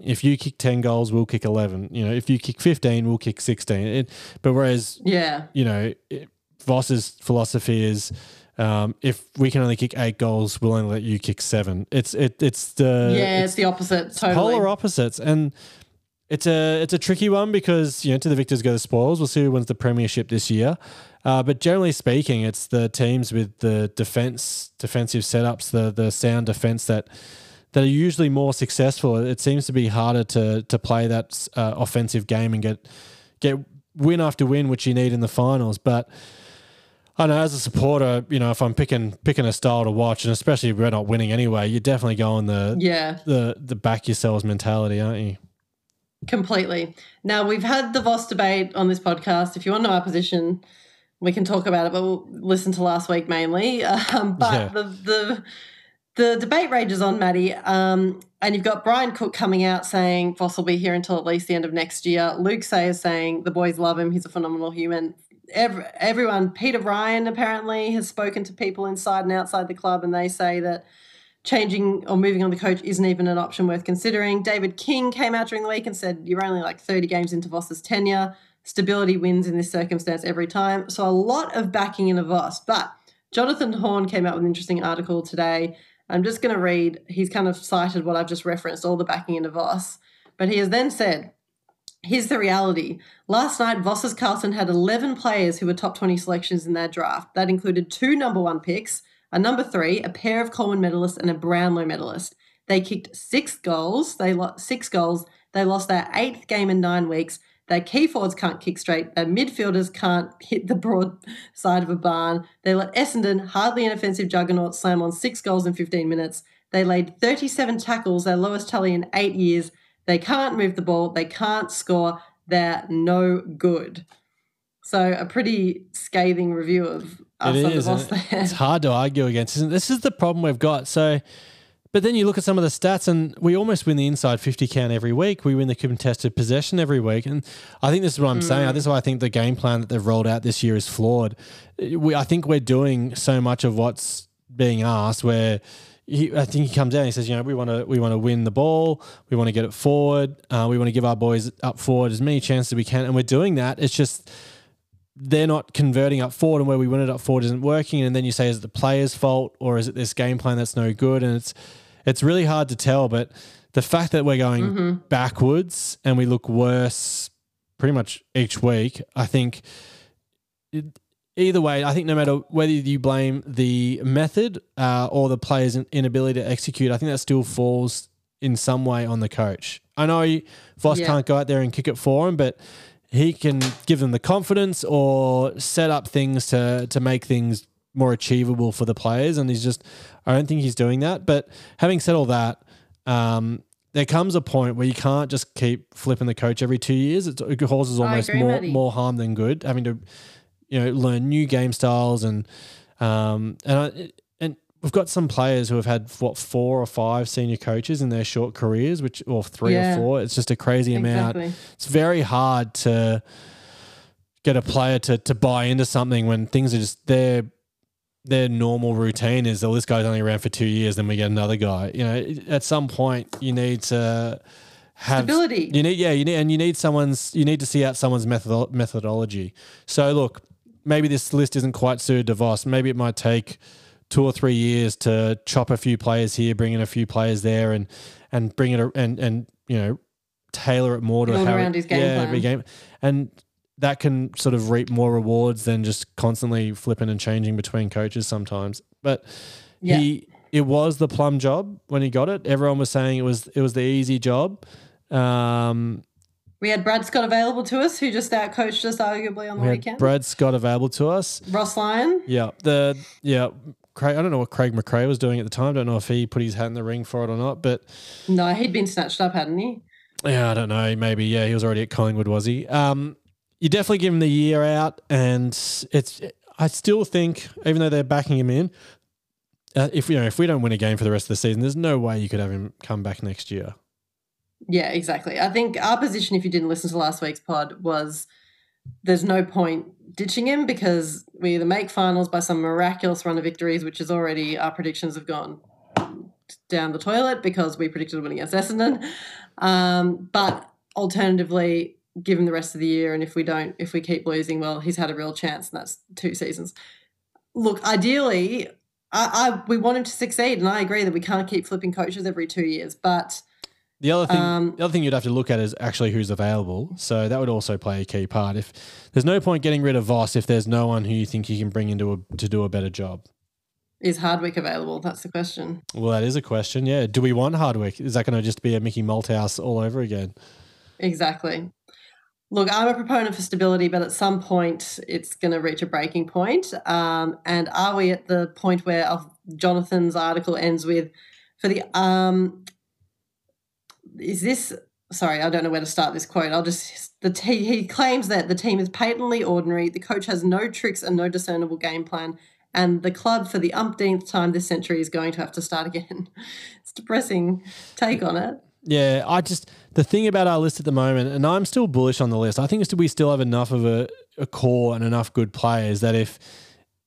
if you kick 10 goals we'll kick 11 you know if you kick 15 we'll kick 16 it, but whereas Yeah. you know it, Voss's philosophy is um, if we can only kick eight goals we'll only let you kick seven it's it it's the yeah, it's, the opposite. Totally. polar opposites and it's a it's a tricky one because you know to the victors go the spoils. We'll see who wins the premiership this year. Uh, but generally speaking, it's the teams with the defense defensive setups, the the sound defense that that are usually more successful. It seems to be harder to to play that uh, offensive game and get get win after win, which you need in the finals. But I know as a supporter, you know, if I'm picking picking a style to watch, and especially if we're not winning anyway, you're definitely going the Yeah. the the back yourselves mentality, aren't you? Completely. Now we've had the Voss debate on this podcast. If you want to know our position, we can talk about it, but we'll listen to last week mainly. Um, but Yeah. the the the debate rages on, Matty. Um, and you've got Brian Cook coming out saying Voss will be here until at least the end of next year. Luke Sayers saying the boys love him. He's a phenomenal human. Every, everyone, Peter Ryan apparently has spoken to people inside and outside the club, and they say that changing or moving on the coach isn't even an option worth considering. David King came out during the week and said, You're only like 30 games into Voss's tenure. Stability wins in this circumstance every time. So a lot of backing in a Voss. But Jonathan Horn came out with an interesting article today. I'm just going to read, he's kind of cited what I've just referenced, all the backing in a Voss. But he has then said, Here's the reality. Last night, Voss's Carlton had 11 players who were top 20 selections in their draft. That included two number one picks, a number three, a pair of Coleman medalists, and a Brownlow medalist. They kicked six goals. They lost six goals. They lost their eighth game in nine weeks. Their key forwards can't kick straight. Their midfielders can't hit the broad side of a barn. They let Essendon, hardly an offensive juggernaut, slam on six goals in 15 minutes. They laid 37 tackles, their lowest tally in eight years. They can't move the ball. They can't score. They're no good. So a pretty scathing review of us It on the boss there. It's hard to argue against. Isn't it? This is the problem we've got. So, but then you look at some of the stats, and we almost win the inside fifty count every week. We win the contested possession every week, and I think this is what I'm saying. This is why I think the game plan that they've rolled out this year is flawed. We, I think we're doing so much of what's being asked where. He, I think he comes out and he says, you know, we want to we want to win the ball, we want to get it forward, uh, we want to give our boys up forward as many chances as we can, and we're doing that. It's just they're not converting up forward and where we win it up forward isn't working and then you say is it the player's fault or is it this game plan that's no good and it's it's really hard to tell but the fact that we're going backwards and we look worse pretty much each week i think it, either way i think no matter whether you blame the method uh, or the player's inability to execute i think that still falls in some way on the coach i know voss Yeah. can't go out there and kick it for him but he can give them the confidence or set up things to to make things more achievable for the players. And he's just, I don't think he's doing that. But having said all that, um, there comes a point where you can't just keep flipping the coach every two years. It's, it causes almost agree, more more harm than good. Having to, you know, learn new game styles and um, and I, and we've got some players who have had what four or five senior coaches in their short careers, which or three Yeah. or four. It's just a crazy amount Exactly. it's very hard to get a player to, to buy into something when things are just their their normal routine is oh this guy's only around for two years then we get another guy you know at some point you need to have Stability. you need yeah you need and you need someone's you need to see out someone's method, methodology so look maybe this list isn't quite suited to Voss maybe it might take two or three years to chop a few players here bring in a few players there and and bring it a- and and you know tailor it more to Build how around it- his game yeah, plan. game and that can sort of reap more rewards than just constantly flipping and changing between coaches sometimes. But Yeah. he it was the plum job when he got it. Everyone was saying it was it was the easy job. Um, We had Brad Scott available to us, who just outcoached us arguably on the we weekend. Brad Scott available to us. Ross Lyon. Yeah, the yeah. Craig, I don't know what Craig McRae was doing at the time. Don't know if he put his hat in the ring for it or not. But No, he'd been snatched up, hadn't he? Yeah, I don't know. Maybe yeah, he was already at Collingwood, was he? Um, you definitely give him the year out, and it's. I still think, even though they're backing him in, uh, if you know if we don't win a game for the rest of the season, there's no way you could have him come back next year. Yeah, exactly. I think our position, if you didn't listen to last week's pod, was there's no point ditching him because we either make finals by some miraculous run of victories, which is already our predictions have gone down the toilet because we predicted winning against Essendon. Um, but alternatively, give him the rest of the year, and if we don't, if we keep losing, well, he's had a real chance, and that's two seasons. Look, ideally, I, I we want him to succeed, and I agree that we can't keep flipping coaches every two years, but. The other thing, Um, the other thing you'd have to look at is actually who's available. So that would also play a key part. If there's no point getting rid of Voss if there's no one who you think you can bring into a, to do a better job. Is Hardwick available? That's the question. Well, that is a question. Yeah, do we want Hardwick? Is that going to just be a Mickey Malthouse all over again? Exactly. Look, I'm a proponent for stability, but at some point it's going to reach a breaking point. Um, and are we at the point where Jonathan's article ends with, for the um, is this? Sorry, I don't know where to start this quote. I'll just the te- he claims that the team is patently ordinary. The coach has no tricks and no discernible game plan, and the club for the umpteenth time this century is going to have to start again. It's a depressing take on it. Yeah, I just the thing about our list at the moment, and I'm still bullish on the list. I think we still have enough of a, a core and enough good players that if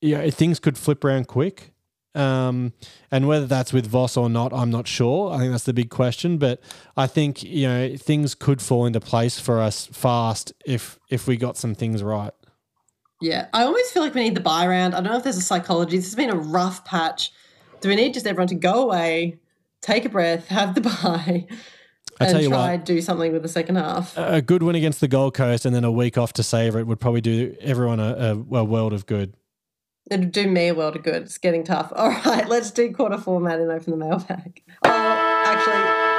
you know, things could flip around quick. Um, and whether that's with Voss or not, I'm not sure. I think that's the big question. But I think you know things could fall into place for us fast if if we got some things right. Yeah, I almost feel like we need the buy round. I don't know if there's a psychology. This has been a rough patch. Do we need just everyone to go away, take a breath, have the buy, I and tell you try what, do something with the second half? a good win against the Gold Coast and then a week off to savour it would probably do everyone a, a, a world of good. It'd do me a world of good. It's getting tough. All right, let's do quarter format and open the mailbag. Oh, actually,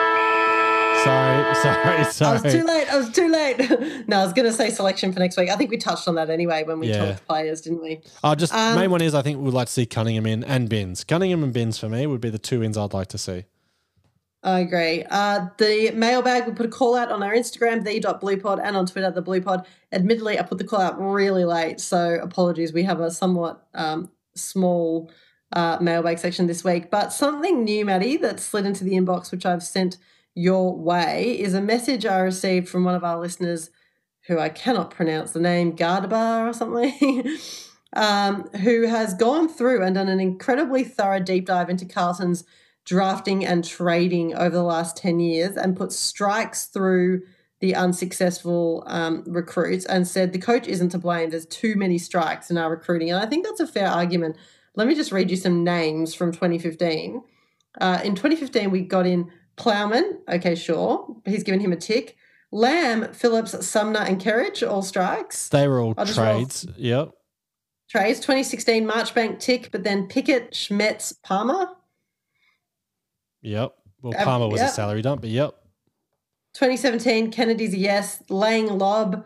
Sorry, sorry, sorry. I was too late. I was too late. no, I was going to say selection for next week. I think we touched on that anyway when we Yeah. talked players, didn't we? Oh, just Um, main one is I think we'd like to see Cunningham in and Binns. Cunningham and Binns for me would be the two wins I'd like to see. I agree. Uh, the mailbag, we put a call out on our Instagram, the.bluepod, and on Twitter, the bluepod. Admittedly, I put the call out really late, so apologies. We have a somewhat um, small uh, mailbag section this week. But something new, Matty, that slid into the inbox, which I've sent your way, is a message I received from one of our listeners who I cannot pronounce the name, Gardabar or something, um, who has gone through and done an incredibly thorough deep dive into Carlton's drafting and trading over the last 10 years and put strikes through the unsuccessful um, recruits and said the coach isn't to blame. There's too many strikes in our recruiting. And I think that's a fair argument. Let me just read you some names from 2015. Uh, in 2015, we got in Plowman. Okay, sure. He's given him a tick. Lamb, Phillips, Sumner, and Kerridge, all strikes. They were all roll- trades. Yep. Trades 2016 Marchbank tick, but then Pickett, Smedts, Palmer. Yep. Well, Palmer was yep. a salary dump, but yep. 2017 Kennedy's a yes. Lang Lob.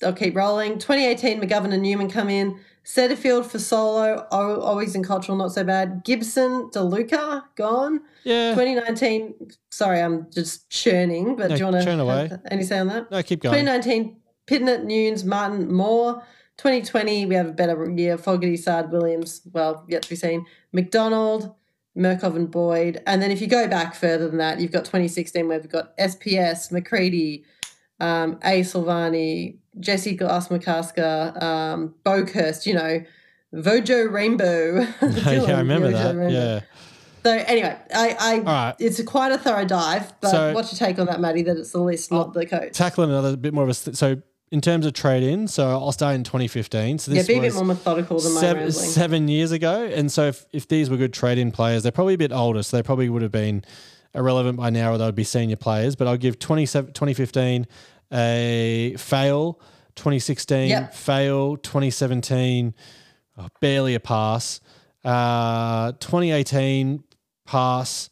They'll keep rolling. 2018 McGovern and Newman come in. Setterfield for solo. Always in cultural, not so bad. Gibson, DeLuca, gone. Yeah. 2019. Sorry, I'm just churning, but No, do you want to churn away. any say on that? No, keep going. 2019, Pittonet, Newnes, Martin, Moore. 2020, we have a better year. Fogarty, Saad, Williams, well, yet to be seen. McDonald, Murkov, and Boyd. And then if you go back further than that, you've got 2016, where we've got SPS, McCready, um, A. Silvagni, Jesse Glass McCasker, um, Bokhurst, you know, Vojo Rainbow. yeah, I remember Vojo that. Rainbow. Yeah. So anyway, I, I right. it's a quite a thorough dive. But So- what's your take on that, Matty? That it's the list, not the coach. Tackle another bit more of a. So, in terms of trade in, so I'll start in 2015. So, this yeah, be a bit more methodical than my seven, rambling. seven years ago. And so, if, if these were good trade in players, they're probably a bit older. So, they probably would have been irrelevant by now or they would be senior players. But I'll give 27 2015 a fail, 2016 Yep. fail, 2017 oh, barely a pass, uh, 2018 pass.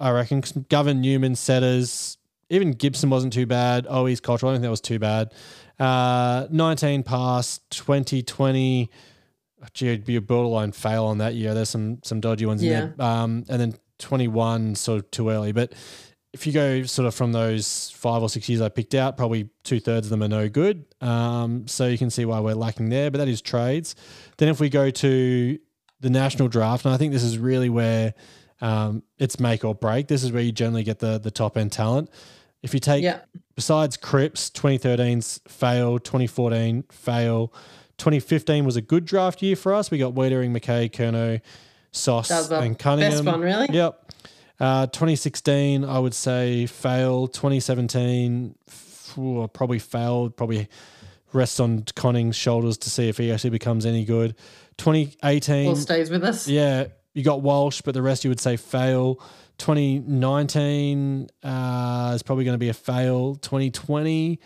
I reckon Govern Newman setters. Even Gibson wasn't too bad. Oh, he's cultural. I don't think that was too bad. Uh, 19 pass, 2020. oh, Gee, it'd be a borderline fail on that year. There's some some dodgy ones Yeah. in there. Um, and then 21, sort of too early. But if you go sort of from those five or six years I picked out, probably two thirds of them are no good. Um, so you can see why we're lacking there. But that is trades. Then if we go to the national draft, and I think this is really where um, it's make or break. This is where you generally get the the top end talent. If you take Yeah. besides Cripps, 2013's fail, 2014 fail, 2015 was a good draft year for us. We got Weitering, McKay, Curnow, Sauce, That was the and Cunningham. best one, really? Yep. Uh, 2016, I would say fail. 2017, f- probably failed. Probably rests on Conning's shoulders to see if he actually becomes any good. 2018, Or stays with us. yeah, you got Walsh, but the rest you would say fail. 2019 uh, is probably going to be a fail. 2020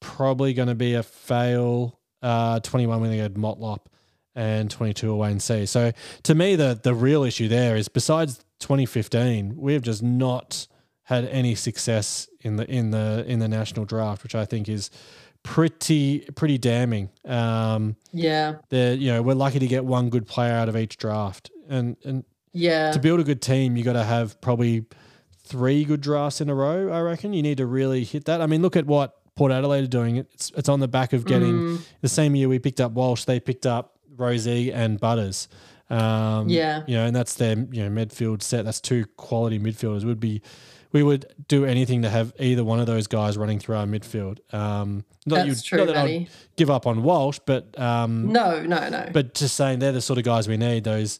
probably going to be a fail. Uh, 21 when they had Motlop and 22 away and C. So to me, the the real issue there is besides 2015, we have just not had any success in the in the in the national draft, which I think is pretty pretty damning. Um, Yeah. you know we're lucky to get one good player out of each draft, and and Yeah. to build a good team, you got to have probably three good drafts in a row. I reckon you need to really hit that. I mean, look at what Port Adelaide are doing. It's it's on the back of getting Mm. the same year we picked up Walsh, they picked up Rozee and Butters. Um, Yeah. you know, and that's their you know midfield set. That's two quality midfielders. Would be we would do anything to have either one of those guys running through our midfield. Um, not That's true, not that. I'd give up on Walsh, but um, no, no, no. but just saying they're the sort of guys we need. Those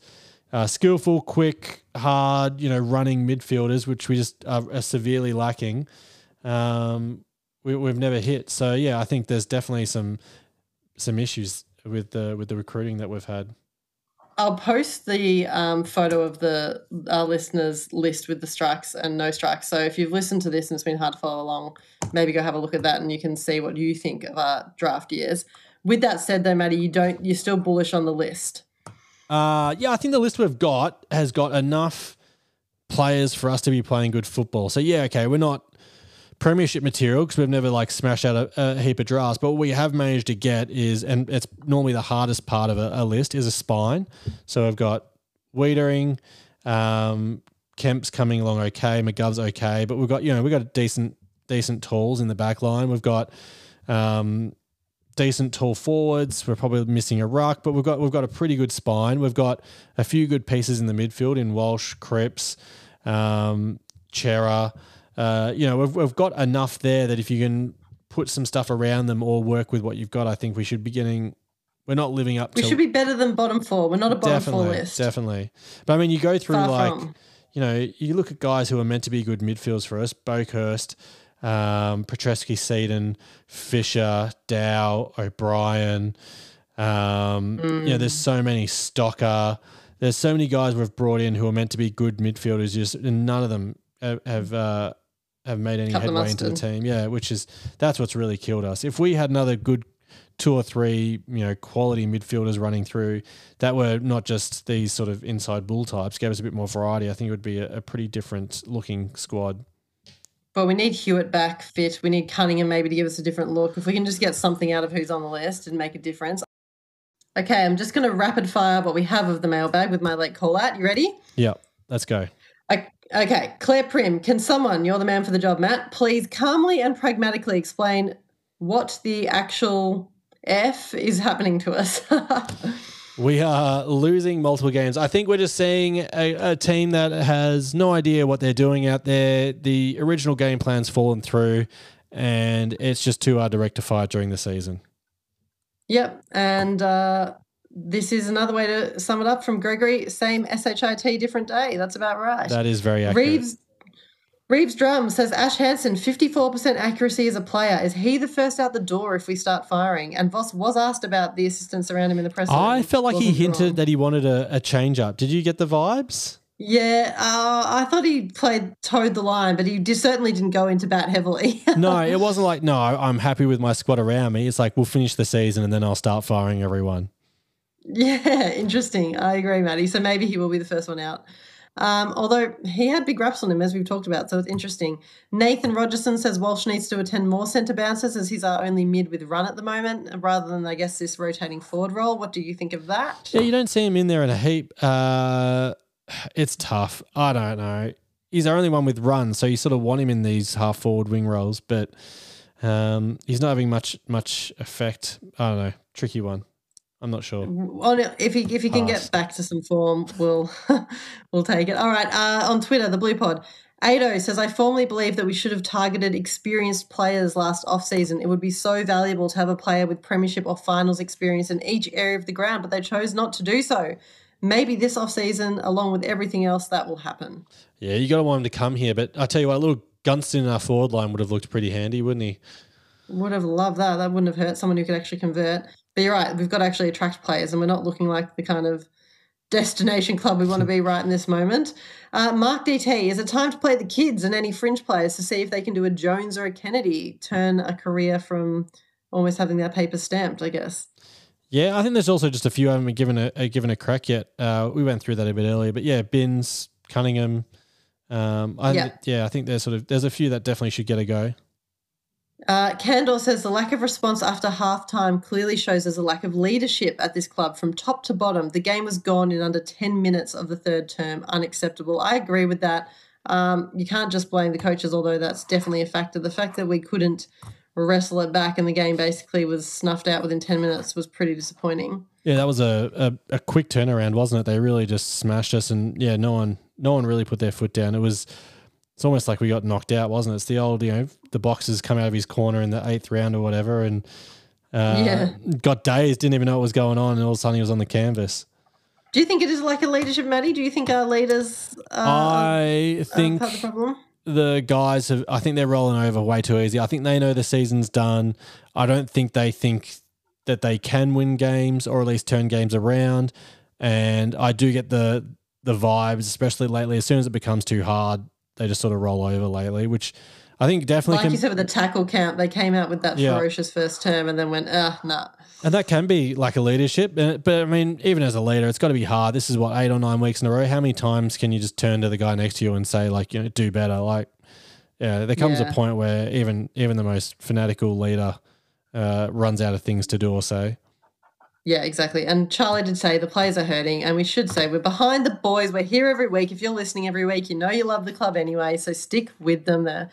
uh, skillful, quick, hard, you know, running midfielders, which we just are, are severely lacking. Um, we, we've never hit. So yeah, I think there's definitely some some issues with the with the recruiting that we've had. I'll post the um, photo of the our listeners list with the strikes and no strikes. So if you've listened to this and it's been hard to follow along, maybe go have a look at that and you can see what you think of our draft years. With that said, though, Matty, you don't you're still bullish on the list. Uh, yeah, I think the list we've got has got enough players for us to be playing good football. So yeah, okay, we're not premiership material because we've never like smashed out a, a heap of drafts. But what we have managed to get is, and it's normally the hardest part of a, a list, is a spine. So we've got Weitering, um, Kemp's coming along okay, McGov's okay, but we've got you know we've got decent decent tools in the back line. We've got um, decent tall forwards. We're probably missing a ruck, but we've got we've got a pretty good spine. We've got a few good pieces in the midfield in Walsh, Cripps, um, Cerra. Uh, you know, we've we've got enough there that if you can put some stuff around them or work with what you've got, I think we should be getting. We're not living up to We to should be better than bottom four. We're not a bottom four list. definitely. But I mean, you go through Far like from. you know, you look at guys who are meant to be good midfields for us: Bokhurst, um, Petrevski, Seaton, Fisher, Dow, O'Brien. Um, You know, there's so many Stocker. There's so many guys we've brought in who are meant to be good midfielders, just and none of them have have, uh, have made any Cut headway into the team. Yeah, which is that's what's really killed us. If we had another good two or three, you know, quality midfielders running through that were not just these sort of inside bull types, gave us a bit more variety. I think it would be a, a pretty different looking squad. But we need Hewett back fit. We need Cunningham maybe to give us a different look. If we can just get something out of who's on the list and make a difference. Okay, I'm just going to rapid fire what we have of the mailbag with my late call out. You ready? Yeah, let's go. I- Okay, Claire Prim, can someone, you're the man for the job, Matt, please calmly and pragmatically explain what the actual F is happening to us? We are losing multiple games. I think we're just seeing a, a team that has no idea what they're doing out there. The original game plan's fallen through, and it's just too hard to rectify during the season. yep, and uh, this is another way to sum it up from Gregory. Same SHIT, different day. That's about right. That is very accurate. Reeves Reeves Drum says Ash Hansen, 54% accuracy as a player. Is he the first out the door if we start firing? And Voss was asked about the assistants around him in the press. I felt like he hinted wrong. that he wanted a, a change up. Did you get the vibes? Yeah, uh, I thought he played towed the line, but he just certainly didn't go into bat heavily. No, it wasn't like, no, I'm happy with my squad around me. It's like, we'll finish the season and then I'll start firing everyone. yeah, interesting. I agree, Matty. So maybe he will be the first one out. Um, although he had big raps on him, as we've talked about, so it's interesting. Nathan Rogerson says Walsh needs to attend more centre bounces as he's our only mid with run at the moment, rather than, I guess, this rotating forward role. What do you think of that? Yeah, you don't see him in there in a heap. Uh, it's tough. I don't know. he's our only one with run, so you sort of want him in these half forward wing roles, but um, he's not having much much effect. I don't know, tricky one. I'm not sure. Well, if he if he can get back to some form, we'll we'll take it. All right. Uh, on Twitter, the Blue Pod. Ado says, I firmly believe that we should have targeted experienced players last off-season. It would be so valuable to have a player with premiership or finals experience in each area of the ground, but they chose not to do so. Maybe this off-season, along with everything else, that will happen. Yeah, you got to want him to come here, but I tell you what, a little Gunston in our forward line would have looked pretty handy, wouldn't he? Would have loved that. That wouldn't have hurt someone who could actually convert. But you're right. We've got to actually attract players, and we're not looking like the kind of destination club we want to be right in this moment. Uh, Mark DT, is it time to play the kids and any fringe players to see if they can do a Jones or a Kennedy, turn a career from almost having their paper stamped, I guess? Yeah, I think there's also just a few I haven't been given a, a given a crack yet. Uh, we went through that a bit earlier, but yeah, Binns, Cunningham. Um, I, Yeah. yeah. I think there's sort of there's a few that definitely should get a go. Uh, says the lack of response after halftime clearly shows there's a lack of leadership at this club from top to bottom. The game was gone in under 10 minutes of the third term. Unacceptable. I agree with that. Um, you can't just blame the coaches, although that's definitely a factor. The fact that we couldn't wrestle it back and the game basically was snuffed out within 10 minutes was pretty disappointing. Yeah, that was a, a, a quick turnaround, wasn't it? They really just smashed us, and yeah, no one no one really put their foot down. It was it's almost like we got knocked out, wasn't it? It's the old you know the boxers come out of his corner in the eighth round or whatever, and uh, Yeah. got dazed, didn't even know what was going on, and all of a sudden he was on the canvas. Do you think it is like a leadership, Matty? Do you think our leaders uh, I are think part of the problem? the guys have I think they're rolling over way too easy. I think they know the season's done. I don't think they think that they can win games or at least turn games around. And I do get the the vibes, especially lately, as soon as it becomes too hard, they just sort of roll over lately, which I think definitely Like can you said with the tackle count, they came out with that Yeah. ferocious first term and then went, ah, nah. And that can be like a leadership. But, I mean, even as a leader, it's got to be hard. This is what, eight or nine weeks in a row. How many times can you just turn to the guy next to you and say, like, you know, do better? Like, yeah, there comes Yeah. a point where even even the most fanatical leader uh, runs out of things to do or say. Yeah, exactly. And Charlie did say the players are hurting, and we should say we're behind the boys. We're here every week. If you're listening every week, you know you love the club anyway, so stick with them. They're,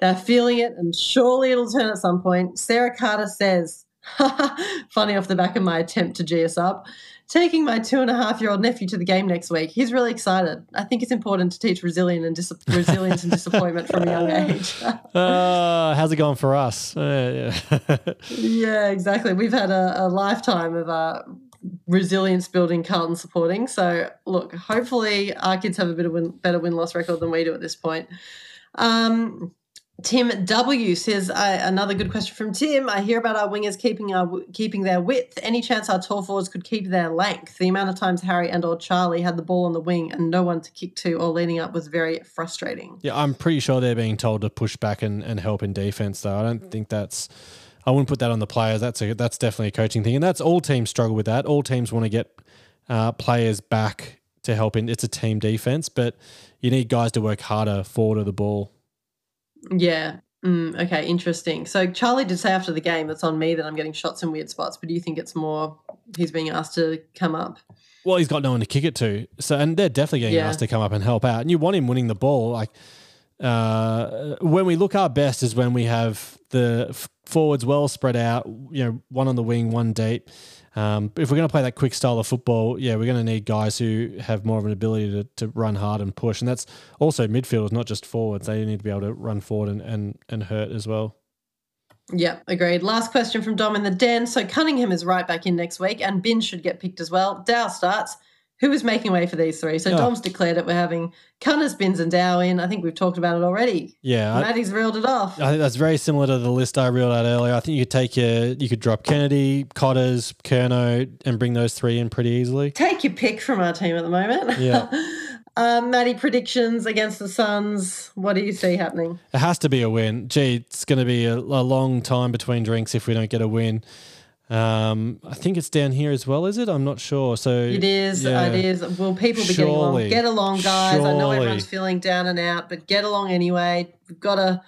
they're feeling it, and surely it'll turn at some point. Sarah Carter says, funny off the back of my attempt to G us up, taking my two and a half year old nephew to the game next week. He's really excited. I think it's important to teach resilience and, dis- resilience and disappointment from a young age. Uh, how's it going for us? Uh, yeah. Yeah, exactly. We've had a, a lifetime of uh, resilience building, Carlton supporting. So, look, hopefully our kids have a bit of win, better win loss record than we do at this point. Um, Tim W says uh, another good question from Tim. I hear about our wingers keeping our keeping their width. Any chance our tall forwards could keep their length? The amount of times Harry and or Charlie had the ball on the wing and no one to kick to or leaning up was very frustrating. yeah, I'm pretty sure they're being told to push back and, and help in defense, though. I don't think that's. I wouldn't put that on the players. That's a that's definitely a coaching thing, and that's all teams struggle with that. All teams want to get uh, players back to help in. It's a team defense, but you need guys to work harder forward of the ball. Yeah. Mm, okay, interesting. So Charlie did say after the game, it's on me that I'm getting shots in weird spots, but do you think it's more he's being asked to come up? Well, he's got no one to kick it to. So, and they're definitely getting Yeah. asked to come up and help out. And you want him winning the ball. Like, uh, when we look our best is when we have the f- forwards well spread out. You know, one on the wing, one deep. Um, if we're going to play that quick style of football, yeah, we're going to need guys who have more of an ability to, to run hard and push. And that's also midfielders, not just forwards. They need to be able to run forward and, and, and hurt as well. Yeah, agreed. Last question from Dom in the den. So Cunningham is right back in next week, and Bin should get picked as well. Dow starts. Who is making way for these three? So Yeah. Dom's declared it. We're having Cunners, Binns, and Dow in. I think we've talked about it already. Yeah, I- Matty's reeled it off. I think that's very similar to the list I reeled out earlier. I think you could take your, you could drop Kennedy, Cotters, Curnow, and bring those three in pretty easily. Take your pick from our team at the moment. Yeah. um, Matty, predictions against the Suns. What do you see happening? It has to be a win. Gee, it's going to be a, a long time between drinks if we don't get a win. Um, I think it's down here as well, is it? I'm not sure. So It is. yeah. It is. Will people be getting along? Get along, guys. I know everyone's feeling down and out, but get along anyway. We've got to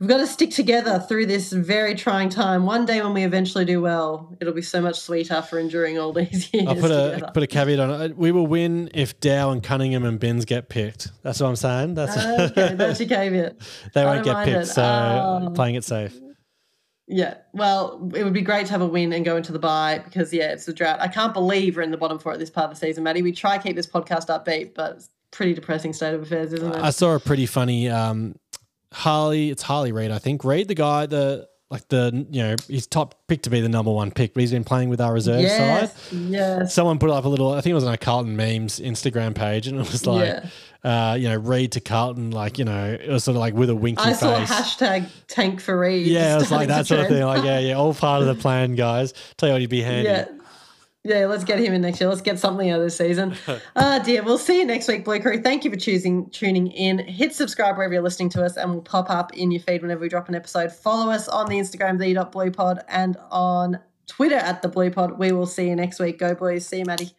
We've got to stick together through this very trying time. One day when we eventually do well, it'll be so much sweeter for enduring all these years. I'll put a put a caveat on it. We will win if Dow and Cunningham and Binns get picked. That's what I'm saying. That's okay, that's your caveat. they I won't get picked, it. so Um, playing it safe. Yeah, well, it would be great to have a win and go into the bye because yeah, it's a drought. I can't believe we're in the bottom four at this part of the season, Matty. We try to keep this podcast upbeat, but it's pretty depressing state of affairs, isn't it? I saw a pretty funny um, Harley. It's Harley Reid, I think. Reid, the guy, the like the you know he's top pick to be the number one pick, but he's been playing with our reserve yes, side. yes. Someone put up a little. I think it was on a Carlton memes Instagram page, and it was like, uh, you know, Reid to Carlton, like you know, it was sort of like with a winky I face. saw hashtag tank for Reid. yeah, it was like that sort of thing. Like, yeah, yeah, all part of the plan, guys. Tell you what, he'd be handy. Yeah. Yeah, let's get him in next year. Let's get something out of this season. Ah, dear. We'll see you next week, Blue Crew. Thank you for choosing tuning in. Hit subscribe wherever you're listening to us, and we'll pop up in your feed whenever we drop an episode. Follow us on the Instagram, the.bluepod, and on Twitter at the Blue Pod. We will see you next week. Go Blues. See you, Matty.